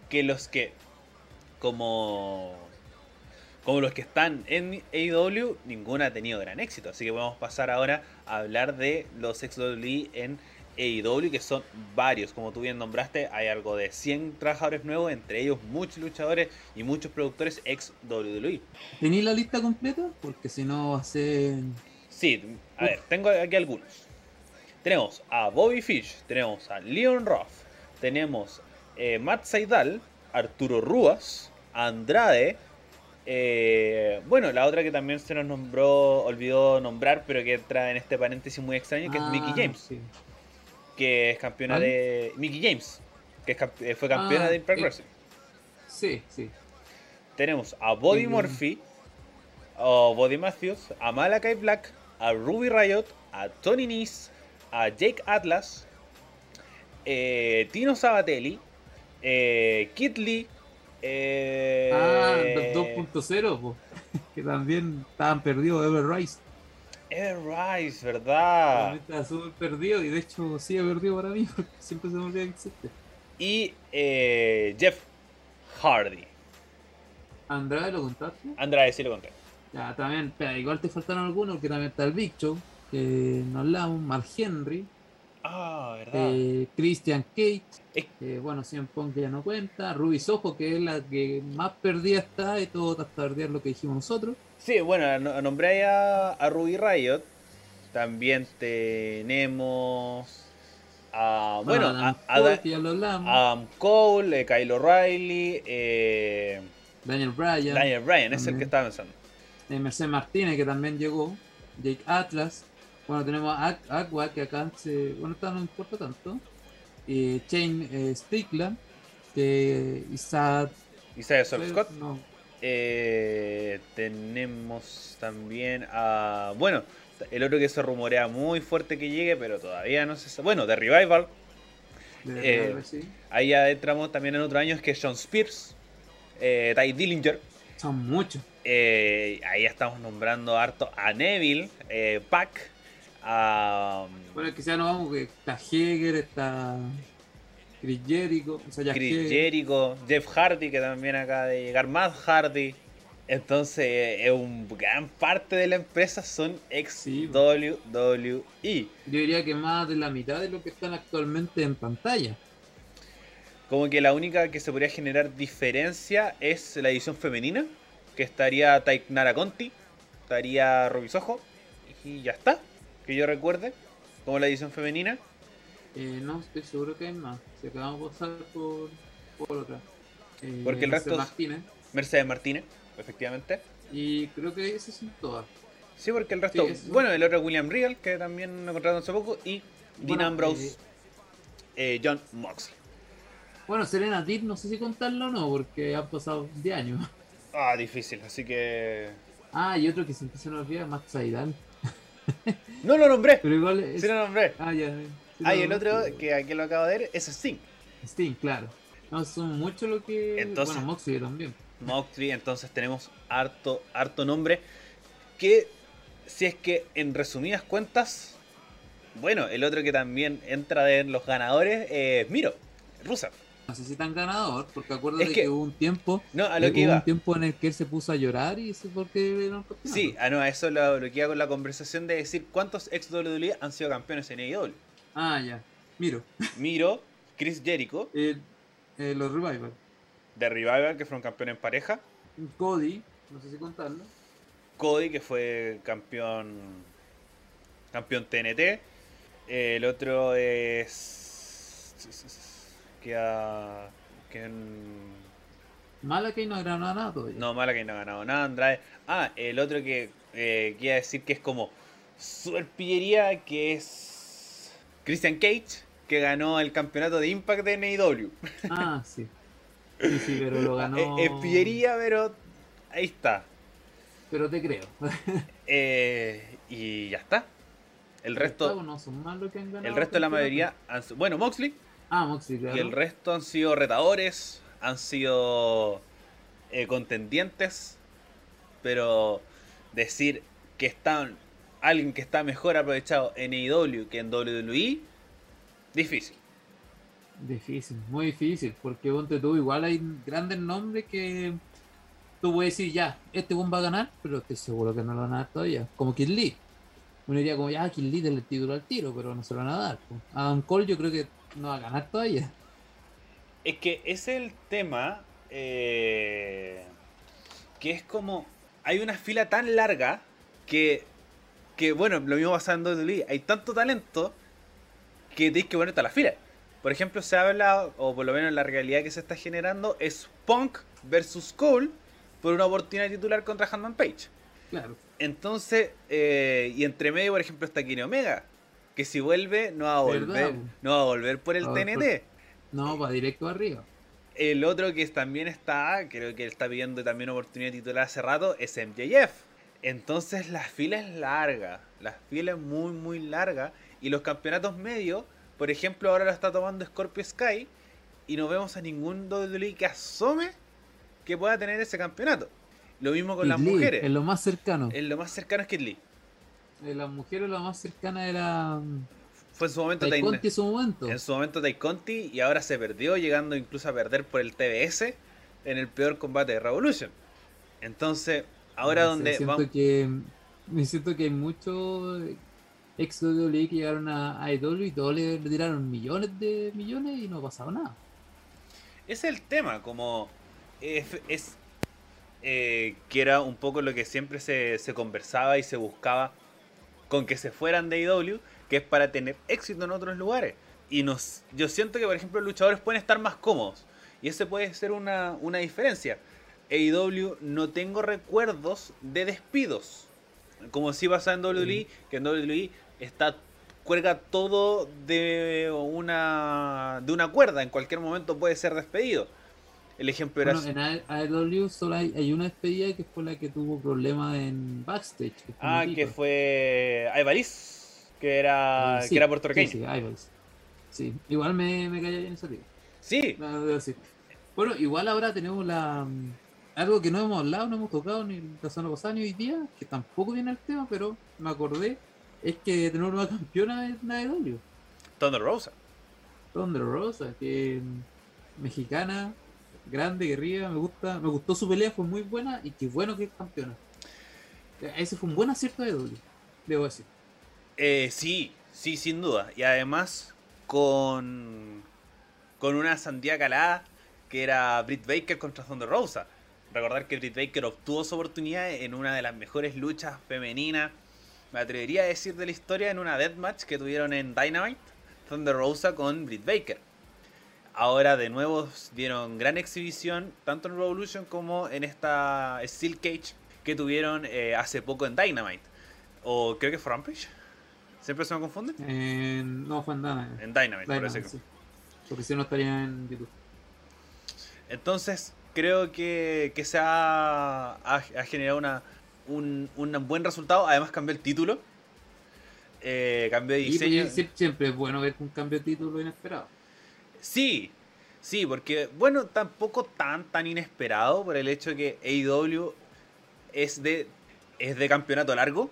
que los que. Como. como los que están en AEW, ninguno ha tenido gran éxito. Así que vamos a pasar ahora a hablar de los ex WWE en AEW, que son varios. Como tú bien nombraste, hay algo de 100 trabajadores nuevos, entre ellos muchos luchadores y muchos productores ex WWE. ¿Tenéis la lista completa? Porque si no va a ser. Sí, a ver, tengo aquí algunos. Tenemos a Bobby Fish, tenemos a Leon Roth, tenemos eh, Matt Saidal, Arturo Rúas, Andrade. eh, bueno, la otra que también se nos nombró, olvidó nombrar, pero que entra en este paréntesis muy extraño, que es Mickey Ah, James, sí. que es campeona ¿Vale? de. Mickey James, que es eh, fue campeona Ah, de Impact eh. Wrestling. Sí, sí. Tenemos a Body Sí, Murphy, a Body Matthews, a Malakai Black, a Ruby Riot, a Tony Nese, a Jake Atlas, eh, Tino Sabatelli, Kid Lee, eh, Ah, los 2.0, po, (laughs) que también estaban perdidos Ever Rise. Ever Rise, ¿verdad? También Estaba súper perdido y de hecho sigue perdido para mí (laughs) porque siempre se me olvida que existe. Y eh, Jeff Hardy. Andrade lo contaste. Andrade, sí lo conté. Ya, también, igual te faltaron algunos, que también está el Big Show, que no hablamos, Mark Henry, Ah, ¿verdad? eh, Christian Cage, eh, bueno, Cien Punk ya no cuenta, Ruby Soho, que es la que más perdida está y todo perder lo que dijimos nosotros. Sí, bueno, no- nombré a, a Ruby Riot. También tenemos a. Bueno, Adam a, a Cole, a Adam Cole, eh, Kyle O'Reilly, eh, Daniel Bryan, Daniel Bryan, es el que estaba pensando. eh, Mercedes Martínez, que también llegó, Jake Atlas, bueno, tenemos a Aqu- Aqua, que acá se, bueno, no importa tanto, eh, Shane eh, Strickland, que Isaac Isaiah Scott. no, Eh, tenemos también a. Bueno, el otro que se rumorea muy fuerte que llegue, pero todavía no se sabe. Bueno, The Revival. de Eh, verdad, sí. Ahí ya entramos también en otro año, que es John Spears, eh, Ty Dillinger. Son muchos. Ahí estamos nombrando harto a Neville, eh, Pac, a Bueno, es que ya no vamos, que está Heger, está Chris Jericho, o sea, ya Chris. Jericho, Jeff Hardy, que también acaba de llegar, Matt Hardy. Entonces, es un gran parte de la empresa son ex Sí. WWE. Yo diría que más de la mitad de lo que están actualmente en pantalla. Como que la única que se podría generar diferencia es la edición femenina, que estaría Tainara Conti, estaría Ruby Soho, y ya está, que yo recuerde, como la edición femenina. Eh, no, estoy seguro que hay más. Se acabamos de pasar por, por otra. Eh, Porque el Mercedes resto es- Martínez. Mercedes Martínez, efectivamente. Y creo que esas son todas. Sí, porque el resto, Sí, bueno, el otro es William Regal, que también lo contrataron hace poco, y Dean Bueno, Ambrose, eh, John Moxley. Bueno, Serena Deep no sé si contarlo o no, porque han pasado 10 años. Ah, difícil, así que... Ah, y otro que se nos olvida, Max Saidal. (laughs) No lo nombré, Pero igual es... sí lo nombré. Ah, ya. sí Ah, y el otro, que aquí lo acabo de ver, es Sting. Sting, claro. No, son mucho lo que... Entonces- Bueno, Moxley también. Moxley, entonces tenemos harto, harto nombre. Que si es que en resumidas cuentas, bueno, el otro que también entra en los ganadores es Miro, Rusev. No sé si tan ganador, porque acuérdate Es que, que- hubo un tiempo... No, a eh, lo que hubo iba. un tiempo en el que él se puso a llorar y eso es porque campeonato. Sí, ah, no, a eso lo, lo que iba con la conversación de decir cuántos ex WWE han sido campeones en AEW. Ah, ya. Miro. (laughs) Miro, Chris Jericho, Eh, eh, los Revival. de Revival, que fueron campeones en pareja. Cody, no sé si contarlo. Cody, que fue campeón campeón TNT. El otro es. Que Mala que no era nada todavía. no, mala que no ha ganado nada. Andrade. Ah, el otro que eh, quería decir que es como super pillería, que es. Christian Cage, que ganó el campeonato de Impact de NEW. Ah, sí. Sí, sí, pero lo (laughs) ganó. Es pillería, pero ahí está. Pero te creo. (laughs) Eh, y ya está. El resto. No son más los que han ganado. El resto de la mayoría, han bueno, Moxley Ah, Moxley, claro. y el resto han sido retadores, han sido eh, contendientes, pero decir que están alguien que está mejor aprovechado en AEW que en WWE, difícil. Difícil, muy difícil. Porque ponte tú, igual hay grandes nombres que tú puedes decir ya, este one va a ganar, pero estoy seguro que no lo van a dar todavía. Como Kid Lee. Uno diría como ya, Kid Lee del título al tiro, pero no se lo van a dar. Adam Cole yo creo que no va a ganar todavía. Es que es el tema eh, que es como hay una fila tan larga que que bueno, lo mismo pasa en WWE, hay tanto talento que tienes que ponerte a la fila. Por ejemplo, se habla, o por lo menos la realidad que se está generando, es Punk versus Cole por una oportunidad titular contra Hanman Page. Claro. Entonces, eh, y entre medio, por ejemplo, está Kenny Omega, que si vuelve no va a ¿Verdad, volver, no va a volver por el TNT. No, va directo arriba. El otro que también está, creo que él está pidiendo también oportunidad titular hace rato, es MJF. Entonces la fila es larga, la fila es muy muy larga y los campeonatos medios, por ejemplo, ahora lo está tomando Scorpio Sky y no vemos a ningún WWE que asome que pueda tener ese campeonato. Lo mismo con Kid las Lee, mujeres. Es lo más cercano. En lo más cercano es Kid Lee. Eh, las mujeres lo más cercana era mm, Fue en su momento Tai- Conti en su momento. en su momento Tai Conti y ahora se perdió, llegando incluso a perder por el TBS en el peor combate de Revolution. Entonces, ahora sé, donde siento vamos... que me siento que hay muchos ex WWE que llegaron a AEW y todos le, le tiraron millones de millones y no pasaba nada. Ese es el tema, como es, es, eh, que era un poco lo que siempre se, se conversaba y se buscaba con que se fueran de AEW, que es para tener éxito en otros lugares. Y nos, yo siento que, por ejemplo, los luchadores pueden estar más cómodos. Y ese puede ser una, una diferencia. AEW no tengo recuerdos de despidos. Como si pasa en WWE, que en WWE está cuelga todo de una de una cuerda, en cualquier momento puede ser despedido. El ejemplo era Bueno, en AEW solo hay, hay una despedida que fue la que tuvo problemas en backstage. que ah, que fue Ayvaris, que era Sí, que era puertorriqueño. Sí, sí, Ivaris. Sí, igual me, me calla bien esa tía. Sí. Bueno, igual ahora tenemos la mm, algo que no hemos hablado, no hemos tocado ni la semana pasada ni hoy día, que tampoco viene al tema, pero me acordé es que de nueva campeona una de Thunder Rosa. Thunder Rosa, que mexicana, grande, guerrilla, me gusta, me gustó su pelea, fue muy buena y qué bueno que es campeona. Ese fue un buen acierto de W, debo decir. Eh, sí, sí, sin duda. Y además con, con una sandía calada que era Britt Baker contra Thunder Rosa. Recordar que Britt Baker obtuvo su oportunidad en una de las mejores luchas femeninas, me atrevería a decir de la historia, en una deathmatch que tuvieron en Dynamite, Thunder Rosa con Britt Baker. Ahora de nuevo dieron gran exhibición, tanto en Revolution como en esta Steel Cage que tuvieron eh, hace poco en Dynamite. O creo que fue Rampage. ¿Siempre se me confunde? no, fue en Dynamite. En Dynamite, parece que. Porque si no estaría en YouTube. Entonces, creo que, que se ha, ha, generado una, un, un, buen resultado. Además, cambió el título. Eh, cambió de diseño. siempre es bueno ver un cambio de título inesperado. Sí, sí, porque, bueno, tampoco tan, tan inesperado por el hecho de que AEW es de, es de campeonato largo,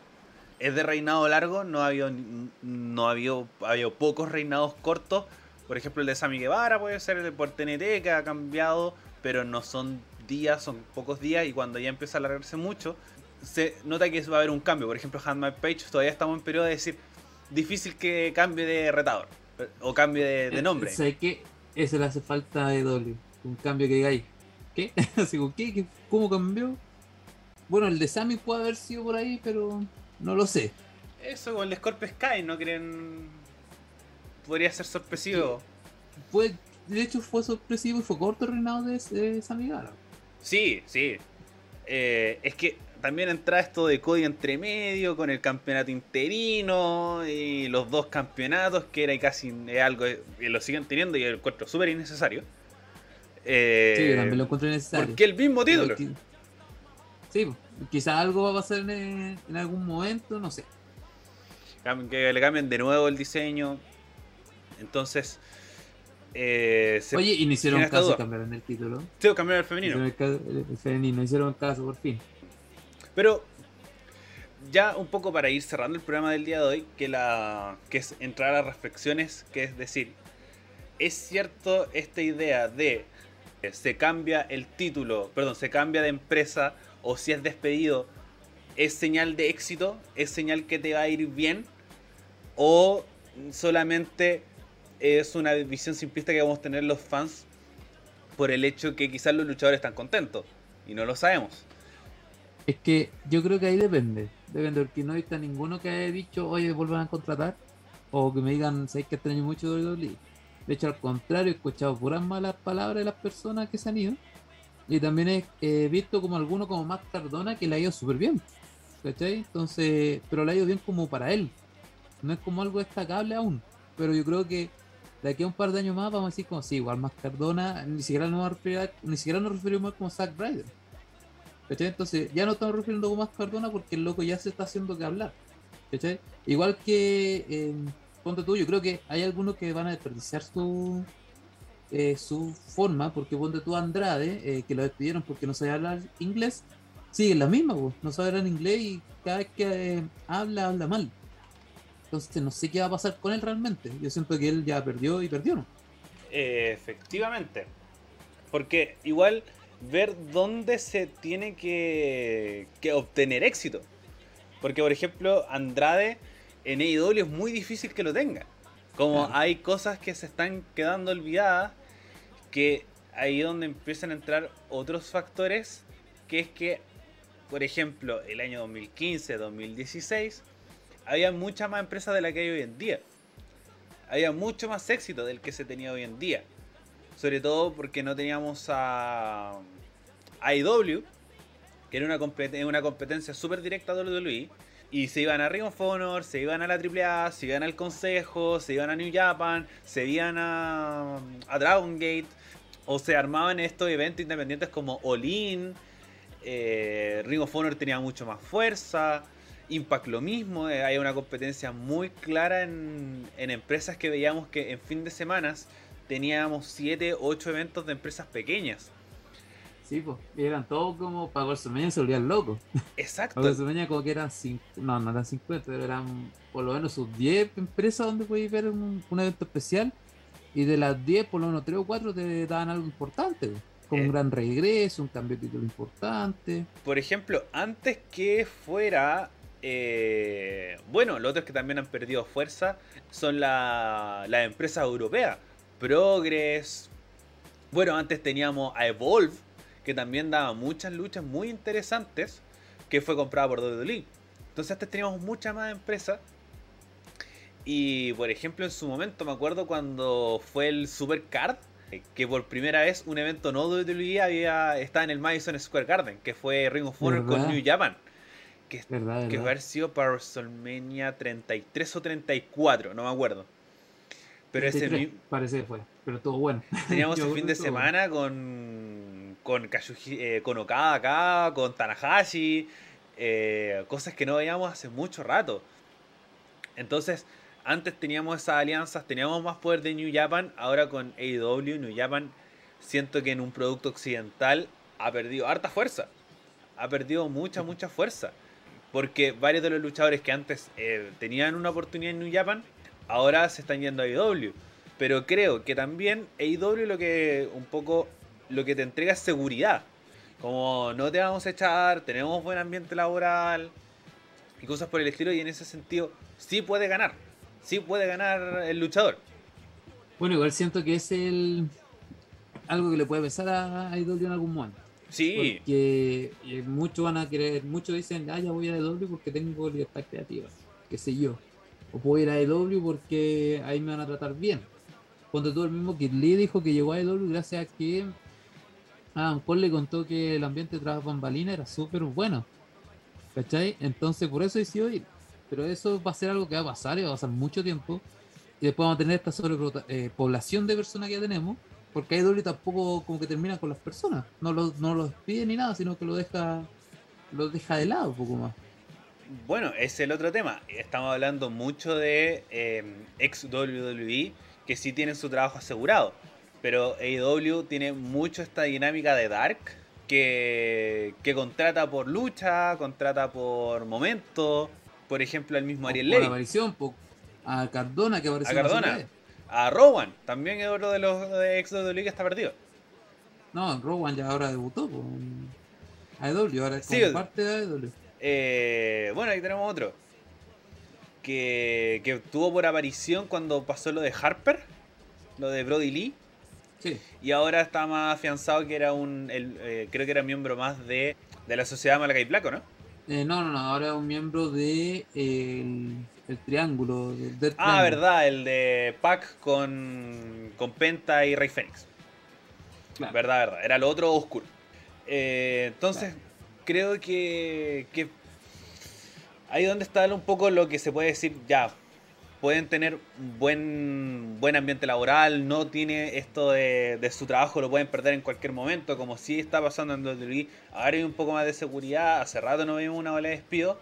es de reinado largo, no ha habido, no pocos reinados cortos. Por ejemplo, el de Sami Guevara puede ser el de por TNT que ha cambiado, pero no son días, son pocos días y cuando ya empieza a alargarse mucho, se nota que va a haber un cambio. Por ejemplo, Handmade Page todavía estamos en periodo de decir difícil que cambie de retador o cambie de, eh, nombre. ¿Sabes qué? Eso le hace falta a W. Un cambio que diga ahí. ¿Qué? (laughs) Así ¿qué? ¿Cómo cambió? Bueno, el de Sammy puede haber sido por ahí, pero no lo sé. Eso con el Scorpio Sky, ¿no creen? Podría ser sorpresivo. Fue, de hecho, fue sorpresivo y fue corto el reinado de, de Sammy Gara. Sí, sí. Eh, es que también entra esto de Cody entre medio con el campeonato interino y los dos campeonatos que era casi algo y lo siguen teniendo y el encuentro súper innecesario. Eh, sí, también lo encuentro innecesario. Porque el mismo título. sí, quizás algo va a pasar en, algún momento, no sé. Que le cambien de nuevo el diseño. Entonces. Eh, Oye, ¿y no hicieron caso de cambiar el título? Sí, cambiaron el femenino. El, el, femenino, hicieron caso por fin. Pero ya un poco para ir cerrando el programa del día de hoy, que, la, que es entrar a reflexiones, que es decir, ¿es cierto esta idea de se cambia el título, perdón, se cambia de empresa o si es despedido, es señal de éxito, es señal que te va a ir bien o solamente es una visión simplista que vamos a tener los fans por el hecho que quizás los luchadores están contentos y no lo sabemos. Es que yo creo que ahí depende. Depende, porque no está ninguno que haya dicho, oye, vuelvan a contratar. O que me digan, sabéis que extraño mucho WWE. De hecho, al contrario, he escuchado puras malas palabras de las personas que se han ido. Y también he visto como alguno como Matt Cardona que le ha ido súper bien. ¿Cachai? Entonces, pero le ha ido bien como para él. No es como algo destacable aún. Pero yo creo que de aquí a un par de años más vamos a decir como sí, igual Matt Cardona, ni siquiera nos, ni siquiera nos referimos como Zack Ryder. Entonces ya no estamos refiriendo como más Cardona porque el loco ya se está haciendo que hablar. Igual que, eh, ponte tú, yo creo que hay algunos que van a desperdiciar su eh, su forma, porque ponte tú Andrade, eh, que lo despidieron porque no sabía hablar inglés, sigue la misma, no sabe hablar inglés y cada vez que habla, habla mal. Entonces no sé qué va a pasar con él realmente. Yo siento que él ya perdió y perdió, ¿no? efectivamente. Porque igual ver dónde se tiene que, obtener éxito. Porque, por ejemplo, Andrade en AEW es muy difícil que lo tenga. Como hay cosas que se están quedando olvidadas, que ahí es donde empiezan a entrar otros factores, que es que, por ejemplo, el año 2015, 2016, había mucha más empresas de la que hay hoy en día. Había mucho más éxito del que se tenía hoy en día. Sobre todo porque no teníamos a, a IW, que era una, una competencia súper directa de WWE. Y se iban a Ring of Honor, se iban a la AAA, se iban al Consejo, se iban a New Japan, se iban a, a Dragon Gate, o se armaban estos eventos independientes como All In. Eh, Ring of Honor tenía mucho más fuerza. Impact lo mismo, eh, hay una competencia muy clara en, en, empresas que veíamos que en fin de semanas teníamos 7, 8 eventos de empresas pequeñas. Sí, pues, eran todos como para WrestleMania se volvían locos. Exacto. WrestleMania como que eran 5, no, no eran 50, pero eran por lo menos sus 10 empresas donde podéis ver un, un evento especial. Y de las 10, por lo menos 3 o 4 te daban algo importante. pues. Como Eh. un gran regreso, un cambio de título importante. Por ejemplo, antes que fuera. eh, bueno, los otros que también han perdido fuerza son la- las empresas europeas. Progress. Bueno, antes teníamos a Evolve, que también daba muchas luchas muy interesantes, que fue comprada por WWE. Entonces antes teníamos muchas más empresas. Y por ejemplo, en su momento me acuerdo cuando fue el Supercard, que por primera vez un evento no WWE había estaba en el Madison Square Garden, que fue Ring of Honor con. New Japan. Que, ¿Verdad? que verdad? haber sido para WrestleMania 33 o 34, no me acuerdo. Pero ese 33, mi- Parece que fue, pero estuvo bueno. (laughs) teníamos el fin de bueno. semana con con Kazuhi- eh, con Okada acá, con Tanahashi, eh, cosas que no veíamos hace mucho rato. Entonces, antes teníamos esas alianzas, teníamos más poder de New Japan, ahora con AEW, New Japan, siento que en un producto occidental ha perdido harta fuerza. Ha perdido mucha, mucha fuerza. Porque varios de los luchadores que antes eh, tenían una oportunidad en New Japan, ahora se están yendo a AEW. Pero creo que también AEW lo que un poco lo que te entrega es seguridad. Como no te vamos a echar, tenemos buen ambiente laboral y cosas por el estilo. Y en ese sentido, sí puede ganar. Sí puede ganar el luchador. Bueno, igual siento que es el algo que le puede pesar a IW en algún momento. Sí, Porque eh, muchos van a querer, muchos dicen, ah, ya voy a IW porque tengo libertad creativa, qué sé yo. O puedo ir a IW porque ahí me van a tratar bien. Cuando todo el mismo Kid Lee dijo que llegó a IW gracias a que Adam Cole le contó que el ambiente tras bambalina era súper bueno. ¿Cachai? Entonces por eso decidió ir. Pero eso va a ser algo que va a pasar y va a pasar mucho tiempo. Y después vamos a tener esta sobrepoblación de personas que ya tenemos. Porque AEW tampoco como que termina con las personas. No los no los despide ni nada, sino que lo deja lo deja de lado un poco más. Bueno, es el otro tema. Estamos hablando mucho de eh, ex WWE que sí tienen su trabajo asegurado. Pero AEW tiene mucho esta dinámica de Dark que, que contrata por lucha, contrata por momento. Por ejemplo, el mismo Ariel Levy. aparición, a Cardona que apareció A Cardona. A Rowan, también es otro de los de ex WWE que está perdido. No, Rowan ya ahora debutó po, en AEW, ahora es Sí, parte de AEW. Eh, bueno, ahí tenemos otro. Que, que tuvo por aparición cuando pasó lo de Harper, lo de Brody Lee. Sí, Y ahora está más afianzado que era un. el, eh, creo que era miembro más de, de la sociedad Malakai Placo, ¿no? Eh, no, no, no, ahora es un miembro de el, el triángulo. del Ah, verdad, el de Pac con, con Penta y Rey Fénix. Claro. Verdad, verdad. Era lo otro oscuro. Eh, entonces, creo que, que ahí donde está un poco lo que se puede decir, ya, pueden tener buen, buen ambiente laboral, no tiene esto de, de su trabajo, lo pueden perder en cualquier momento, como sí está pasando en WWE. Ahora hay un poco más de seguridad, hace rato no vimos una ola de despido,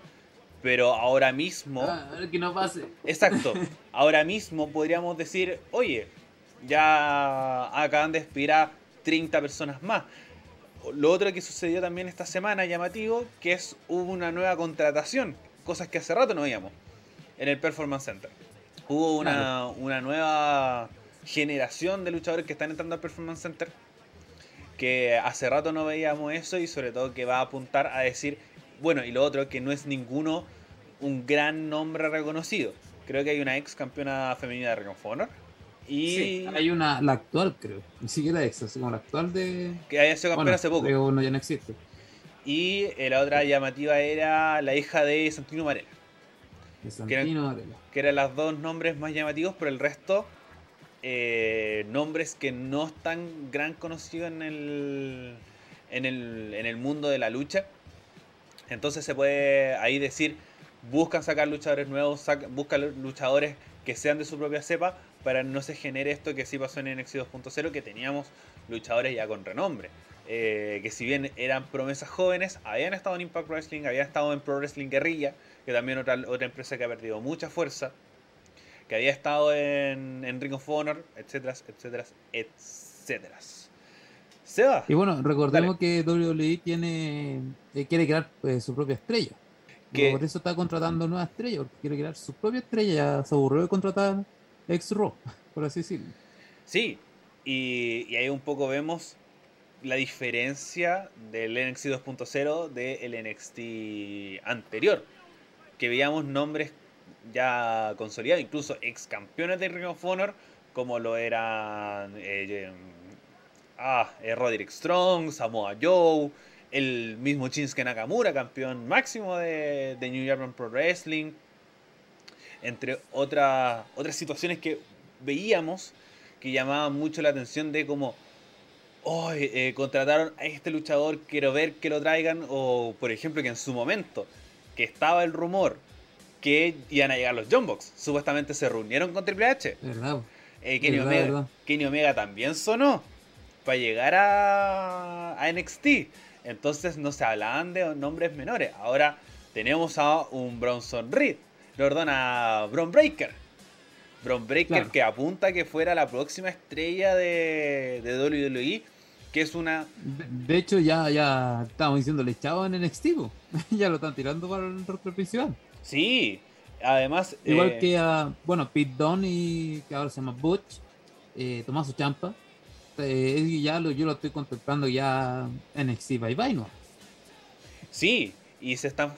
pero ahora mismo... Ah, a ver que no pase. Exacto. (laughs) Ahora mismo podríamos decir, oye, ya acaban de despedir a 30 personas más. Lo otro que sucedió también esta semana, llamativo, que es hubo una nueva contratación, cosas que hace rato no veíamos, en el Performance Center. Hubo una, una nueva generación de luchadores que están entrando al Performance Center, que hace rato no veíamos eso y sobre todo que va a apuntar a decir, bueno, y lo otro, que no es ninguno un gran nombre reconocido. Creo que hay una ex campeona femenina de Ring of Honor. Y Sí, hay una, la actual creo, ni siquiera así como la actual de... que haya sido campeona Bueno, hace poco. pero no, ya no existe. Y eh, la otra llamativa era la hija de Santino Marella. De Santino Varela. Que eran los dos nombres más llamativos, pero el resto, eh, nombres que no están gran conocidos en el, en, el, en el mundo de la lucha. Entonces se puede ahí decir, buscan sacar luchadores nuevos, buscan luchadores que sean de su propia cepa para no se genere esto que sí pasó en NXT 2.0, que teníamos luchadores ya con renombre. Eh, que si bien eran promesas jóvenes, habían estado en Impact Wrestling, habían estado en Pro Wrestling Guerrilla, que también otra, otra empresa que ha perdido mucha fuerza, que había estado en, en Ring of Honor, etcétera, etcétera, etcétera. Seba. Y bueno, recordemos que WWE tiene eh, quiere crear pues, su propia estrella. Que- Por eso está contratando nuevas estrellas, porque quiere crear su propia estrella. Ya se aburrió de contratar ex Raw, por así decirlo. Sí, y, ahí un poco vemos la diferencia del NXT 2.0 del NXT anterior. Que veíamos nombres ya consolidados, incluso ex campeones de Ring of Honor, como lo eran eh, ah, eh, Roderick Strong, Samoa Joe, el mismo Shinsuke Nakamura, campeón máximo de, de New Japan Pro Wrestling, entre otras otras situaciones que veíamos que llamaban mucho la atención de como, oh, eh, contrataron a este luchador, quiero ver que lo traigan, o por ejemplo que en su momento, que estaba el rumor que iban a llegar los John Box, supuestamente se reunieron con Triple H, ¿Verdad? Eh, Kenny, Verdad, Omega, verdad. Kenny Omega también sonó para llegar a, a NXT, entonces no se hablaban de nombres menores, ahora tenemos a un Bronson Reed, perdón, a Bron Breaker. Bron Breaker Claro. que apunta que fuera la próxima estrella de, de WWE, que es una... De, de hecho, ya, ya estábamos diciéndole chavo en NXT. (laughs) ya lo están tirando para el roster principal. Sí, además... Igual eh, que a, bueno, Pete Dunne y que ahora se llama Butch, eh, Tomaso Champa. Eh, ya lo, yo lo estoy contemplando ya NXT Bye Bye, ¿no? Sí, y se están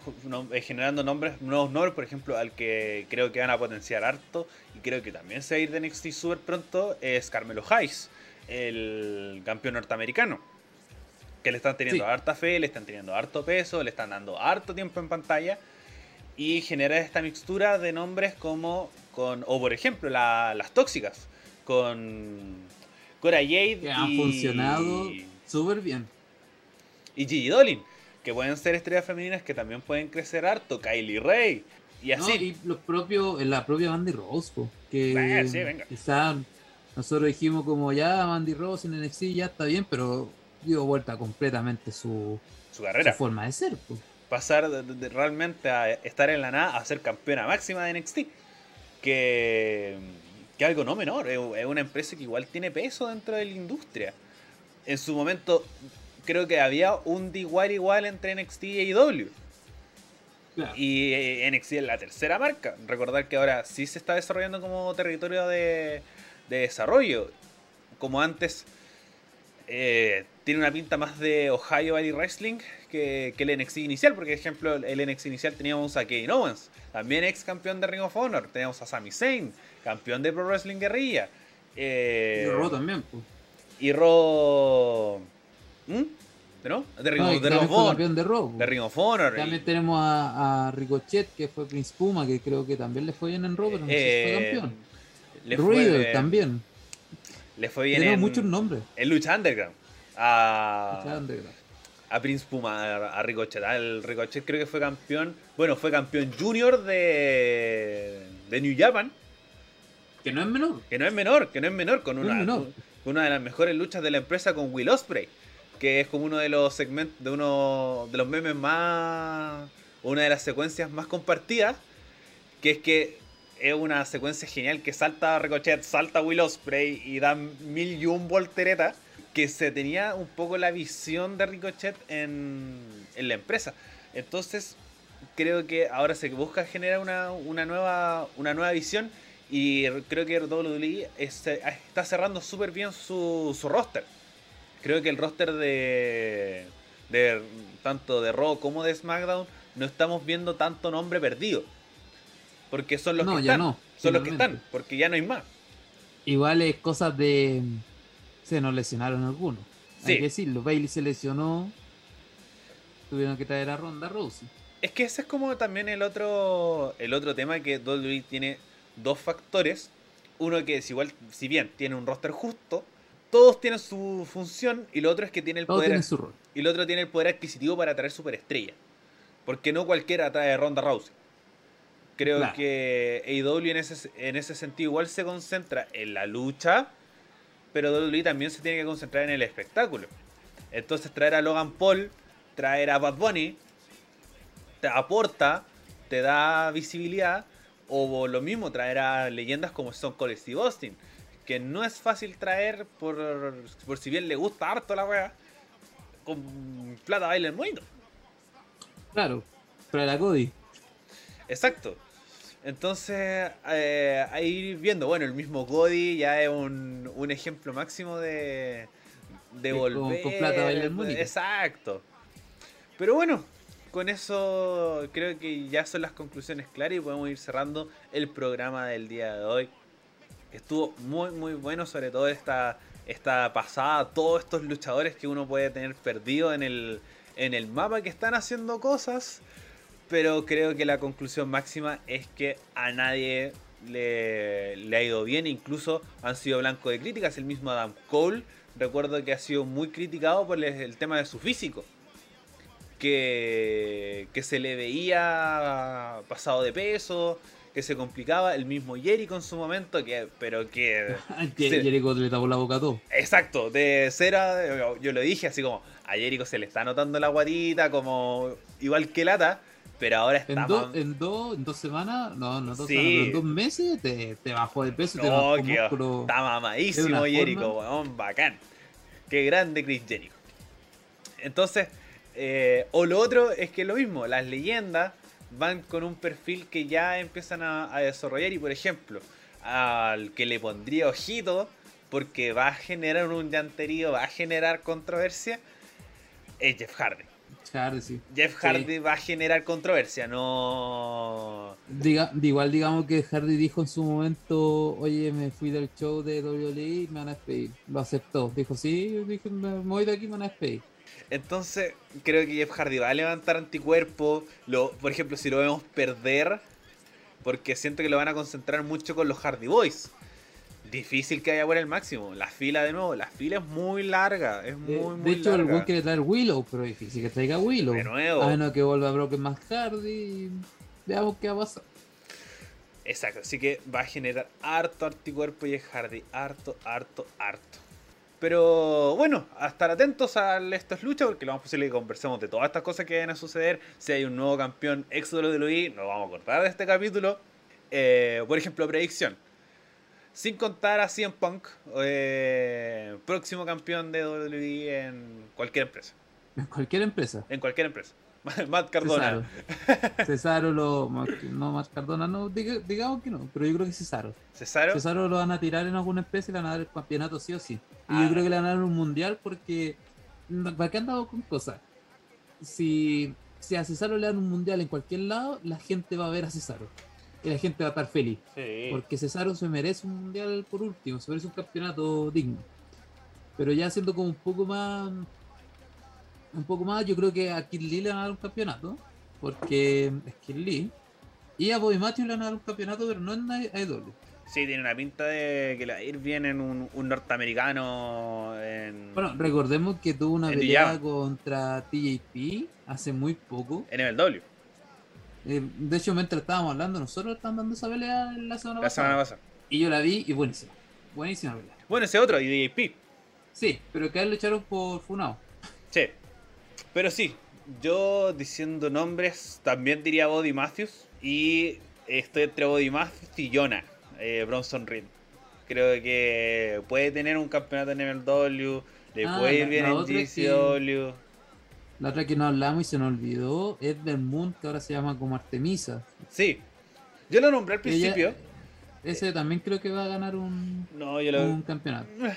eh, generando nombres, nuevos nombres, por ejemplo, al que creo que van a potenciar harto, y creo que también se va a ir de NXT súper pronto, es Carmelo Hayes, el campeón norteamericano. Que le están teniendo Sí. harta fe, le están teniendo harto peso, le están dando harto tiempo en pantalla. Y genera esta mixtura de nombres como con, o por ejemplo, la- las tóxicas, con Cora Jade Que han y, funcionado súper bien. y Gigi Dolin, que pueden ser estrellas femeninas que también pueden crecer harto, Kylie Ray, y ¿no? así. Y los propios, la propia Mandy Rose, po, que Eh, sí, venga. quizá nosotros dijimos como ya Mandy Rose en NXT ya está bien, pero dio vuelta completamente su, su su carrera. forma de ser. po. Pasar de, de- de realmente a estar en la nada a ser campeona máxima de NXT. Que, que algo no menor, es, es una empresa que igual tiene peso dentro de la industria. En su momento, creo que había un de igual igual entre NXT y AEW. Y eh, NXT es la tercera marca. Recordar que ahora sí se está desarrollando como territorio de, de desarrollo. Como antes, eh, tiene una pinta más de Ohio Valley Wrestling que, que el NXT inicial. Porque, por ejemplo, el NXT inicial teníamos a Kevin Owens, también ex campeón de Ring of Honor. Teníamos a Sami Zayn, campeón de Pro Wrestling Guerrilla. Eh, Y Raw también. po. y Ro. ¿Mm? ¿De no? De Ring, No, of- y de Ring of Honor. campeón de Raw. po. De Ring of Honor. También y- tenemos a, a Ricochet, que fue Prince Puma, que creo que también le fue bien en Raw, pero no sé si fue Eh, campeón. le fue, Riddle también. Le fue bien en, muchos nombres. en Lucha Underground. A, Lucha Underground. a Prince Puma, a, Ricochet. Al Ricochet creo que fue campeón. Bueno, fue campeón junior de, de New Japan. Que no es menor. Que no es menor, que no es menor. Con No una, menor. con una de las mejores luchas de la empresa con Will Osprey. Que es como uno de los segmentos, de uno de los memes más. Una de las secuencias más compartidas. Que es que es una secuencia genial que salta Ricochet, salta Will Osprey y da mil y un volteretas. Que se tenía un poco la visión de Ricochet en, en la empresa. Entonces, creo que ahora se busca generar una, una nueva, una nueva visión. Y creo que WWE es- está cerrando súper bien su, su roster. Creo que el roster de, de tanto de Raw como de SmackDown no estamos viendo tanto nombre perdido. Porque son los No, que ya están. no, son los que están, porque ya no hay más. Igual es cosas de. Se nos lesionaron algunos. Sí. Hay que decirlo. Bailey se lesionó. Tuvieron que traer a Ronda Rousey. Es que ese es como también el otro el otro tema que WWE tiene dos factores. Uno que es igual, si bien tiene un roster justo, todos tienen su función y lo otro es que tiene el Todos poder tienen su rol. y el otro tiene el poder adquisitivo para traer superestrella. Porque no cualquiera trae Ronda Rousey. Creo Claro. que AEW en ese, en ese sentido igual se concentra en la lucha, pero WWE también se tiene que concentrar en el espectáculo. Entonces traer a Logan Paul, traer a Bad Bunny, te aporta, te da visibilidad, o lo mismo traer a leyendas como Stone Cold Steve Austin, que no es fácil traer por, por si bien le gusta harto la wea, con plata baila el moino. Claro, para la Cody. Exacto. Entonces, eh, ahí viendo, bueno, el mismo Cody ya es un, un ejemplo máximo de, de con- volver. con plata baila el. Exacto. Pero bueno, con eso creo que ya son las conclusiones claras y podemos ir cerrando el programa del día de hoy. Estuvo muy, muy bueno, sobre todo esta, esta pasada, todos estos luchadores que uno puede tener perdido en el, en el mapa que están haciendo cosas. Pero creo que la conclusión máxima es que a nadie le, le ha ido bien. Incluso han sido blanco de críticas. El mismo Adam Cole, recuerdo que ha sido muy criticado por el, el tema de su físico. Que, que se le veía pasado de peso, que se complicaba. El mismo Jericho en su momento, que, pero que (laughs) Que Sí. Jericho le tapó la boca a todo. Exacto, de cera, yo lo dije así como a Jericho se le está notando la guatita, como igual que Lata, pero ahora está En, dos más- en, dos en dos semanas, no, no dos Sí. semanas, pero en dos meses te, te bajó de peso y te No, bajó que músculo. está mamadísimo Jericho, weón, bacán. Qué grande Chris Jericho. Entonces, eh, o lo otro es que lo mismo, las leyendas van con un perfil que ya empiezan a, a desarrollar y por ejemplo, al que le pondría ojito, porque va a generar un llanterío, va a generar controversia, es Jeff Hardy. Hardy, sí. Jeff Sí. Hardy va a generar controversia, no... Diga, igual digamos que Hardy dijo en su momento, oye, me fui del show de WWE, me van a despedir. Lo aceptó. Dijo, sí, dije, me me voy de aquí, me van a despedir. Entonces, creo que Jeff Hardy va a levantar anticuerpo. Lo, por ejemplo, si lo vemos perder, porque siento que lo van a concentrar mucho con los Hardy Boys. Difícil que haya por el máximo. La fila de nuevo, la fila es muy larga. Es muy, Eh, muy de hecho, el larga. buen quiere traer Willow, pero es difícil que traiga Willow. De nuevo. A menos que vuelva Broken más Hardy. Veamos qué va a pasar. Exacto, así que va a generar harto anticuerpo Jeff Hardy. Harto, harto, harto. Pero bueno, a estar atentos a estas luchas porque lo más posible es que conversemos de todas estas cosas que van a suceder. Si hay un nuevo campeón ex WWE, nos vamos a acordar de este capítulo. Eh, por ejemplo, predicción. Sin contar a CM Punk, eh, próximo campeón de WWE en cualquier empresa. En cualquier empresa. En cualquier empresa. (laughs) Matt Cardona. Cesaro. Cesaro lo. No, más Cardona no. diga- digamos que no, pero yo creo que Cesaro. Cesaro. Cesaro lo van a tirar en alguna especie y le van a dar el campeonato sí o sí. Y Ah. yo creo que le van a dar un mundial porque. ¿Para qué han dado con cosas? Si, si a Cesaro le dan un mundial en cualquier lado, la gente va a ver a Cesaro. Y la gente va a estar feliz. Sí. Porque Cesaro se merece un mundial por último, se merece un campeonato digno. Pero ya siendo como un poco más. Un poco más, yo creo que a Kid Lee le van a dar un campeonato. Porque es Kid Lee. Y a Bobby Matthews le van a dar un campeonato, pero no en AEW. Sí, tiene una pinta de que le va a ir bien en un, un norteamericano. En, Bueno, recordemos que tuvo una pelea contra TJP hace muy poco. en MLW, Eh, de hecho, mientras estábamos hablando, nosotros estábamos dando esa pelea la semana la pasada. semana pasada. Y yo la vi y buenísima. Buenísima pelea. Bueno, ese otro, y DJP. Sí, pero que a él le echaron por Funao. Sí. Pero sí, yo diciendo nombres, también diría Body Matthews. Y estoy entre Body Matthews y Jonah, eh, Bronson Reed. Creo que puede tener un campeonato en MLW, le Ah, puede ir bien la en GCW. La otra que no hablamos y se nos olvidó es del Moon, que ahora se llama como Artemisa. Sí, yo lo nombré al Ella- principio. ese también creo que va a ganar un, No, yo lo. un campeonato. Eh,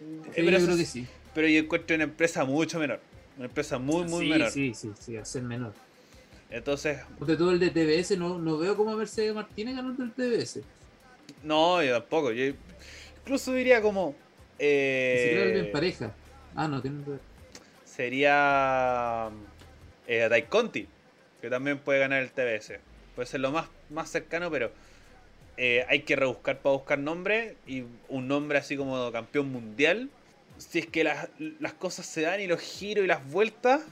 Sí, pero, yo creo que sí. pero yo encuentro una empresa mucho menor. Una empresa muy, muy sí, menor. sí, sí, sí, ser menor. Entonces, Porque todo el de TBS no, no veo como a Mercedes Martínez ganando el TBS. no, yo tampoco. Yo incluso diría como. Eh, bien pareja. Ah, no, tiene sería. Eh, Dai Conti, que también puede ganar el TBS. Puede ser lo más, más cercano, pero. eh, hay que rebuscar para buscar nombre. Y un nombre así como campeón mundial. Si es que las, las cosas se dan y los giros y las vueltas.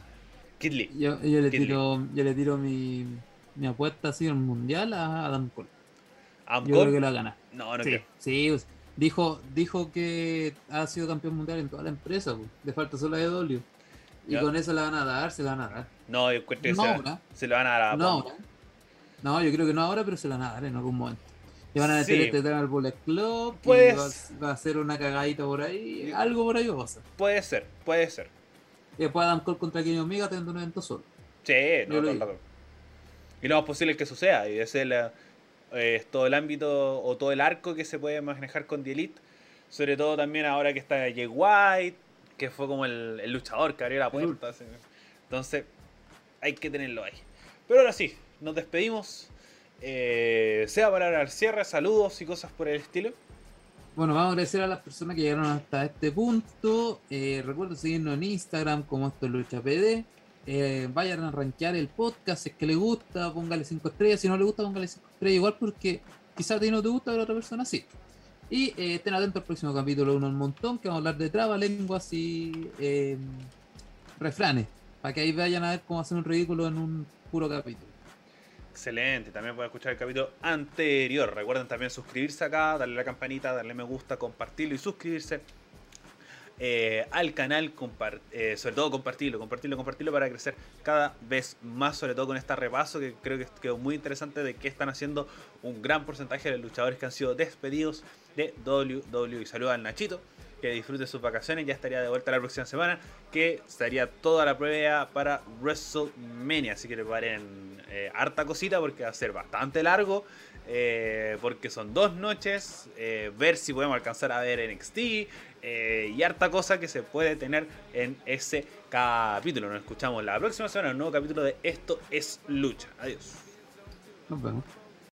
Kid Lee. Yo, yo le Kid Lee. tiro, yo le tiro mi, mi apuesta así en el mundial a Adam Cole. Adam Yo Cole, creo que lo va a ganar. No, no sí, creo. sí, pues, dijo, dijo que ha sido campeón mundial en toda la empresa, pues. le falta solo a EW. Y con eso la van a dar, se la van a dar. No, yo encuentro que No se, van a dar a No ahora. No, yo creo que no ahora, pero se la van a dar en algún momento. Y van a meter Sí. este tema al Bullet Club. y Pues- va, a- va a ser una cagadita por ahí. Algo por ahí va a pasar. Puede ser, puede ser. Y después Adam Cole contra Kenny Omega teniendo un evento solo. Sí, no, digo. rato. Y lo más posible es que suceda. Y ese es, la- es todo el ámbito o todo el arco que se puede manejar con The Elite. Sobre todo también ahora que está Jay White, que fue como el, el luchador que abrió la puerta. Entonces, hay que tenerlo ahí. Pero ahora sí, nos despedimos. Eh, sea para el cierre, saludos y cosas por el estilo. Bueno, vamos a agradecer a las personas que llegaron hasta este punto. Eh, recuerden seguirnos en Instagram como esto es Lucha PD. Eh, vayan a rankear el podcast. Si es que le gusta, póngale 5 estrellas. Si no le gusta, póngale 5 estrellas. Igual porque quizás a ti no te gusta, pero a otra persona sí. Y eh, estén atentos al próximo capítulo uno un montón, que vamos a hablar de traba, lenguas y eh, refranes. Para que ahí vayan a ver cómo hacer un ridículo en un puro capítulo. Excelente, también pueden escuchar el capítulo anterior. Recuerden también suscribirse acá, darle la campanita, darle me gusta, compartirlo y suscribirse eh, al canal, eh, sobre todo compartirlo, compartirlo, compartirlo para crecer cada vez más, sobre todo con este repaso que creo que quedó muy interesante de qué están haciendo un gran porcentaje de los luchadores que han sido despedidos de WWE. Saludos al Nachito, que disfrute sus vacaciones, ya estaría de vuelta la próxima semana, que estaría toda la prueba para WrestleMania, así que preparen eh, harta cosita porque va a ser bastante largo. eh, porque son dos noches, eh, ver si podemos alcanzar a ver NXT, eh, y harta cosa que se puede tener en ese capítulo. Nos escuchamos la próxima semana un nuevo capítulo de Esto es Lucha. Adiós. Nos vemos.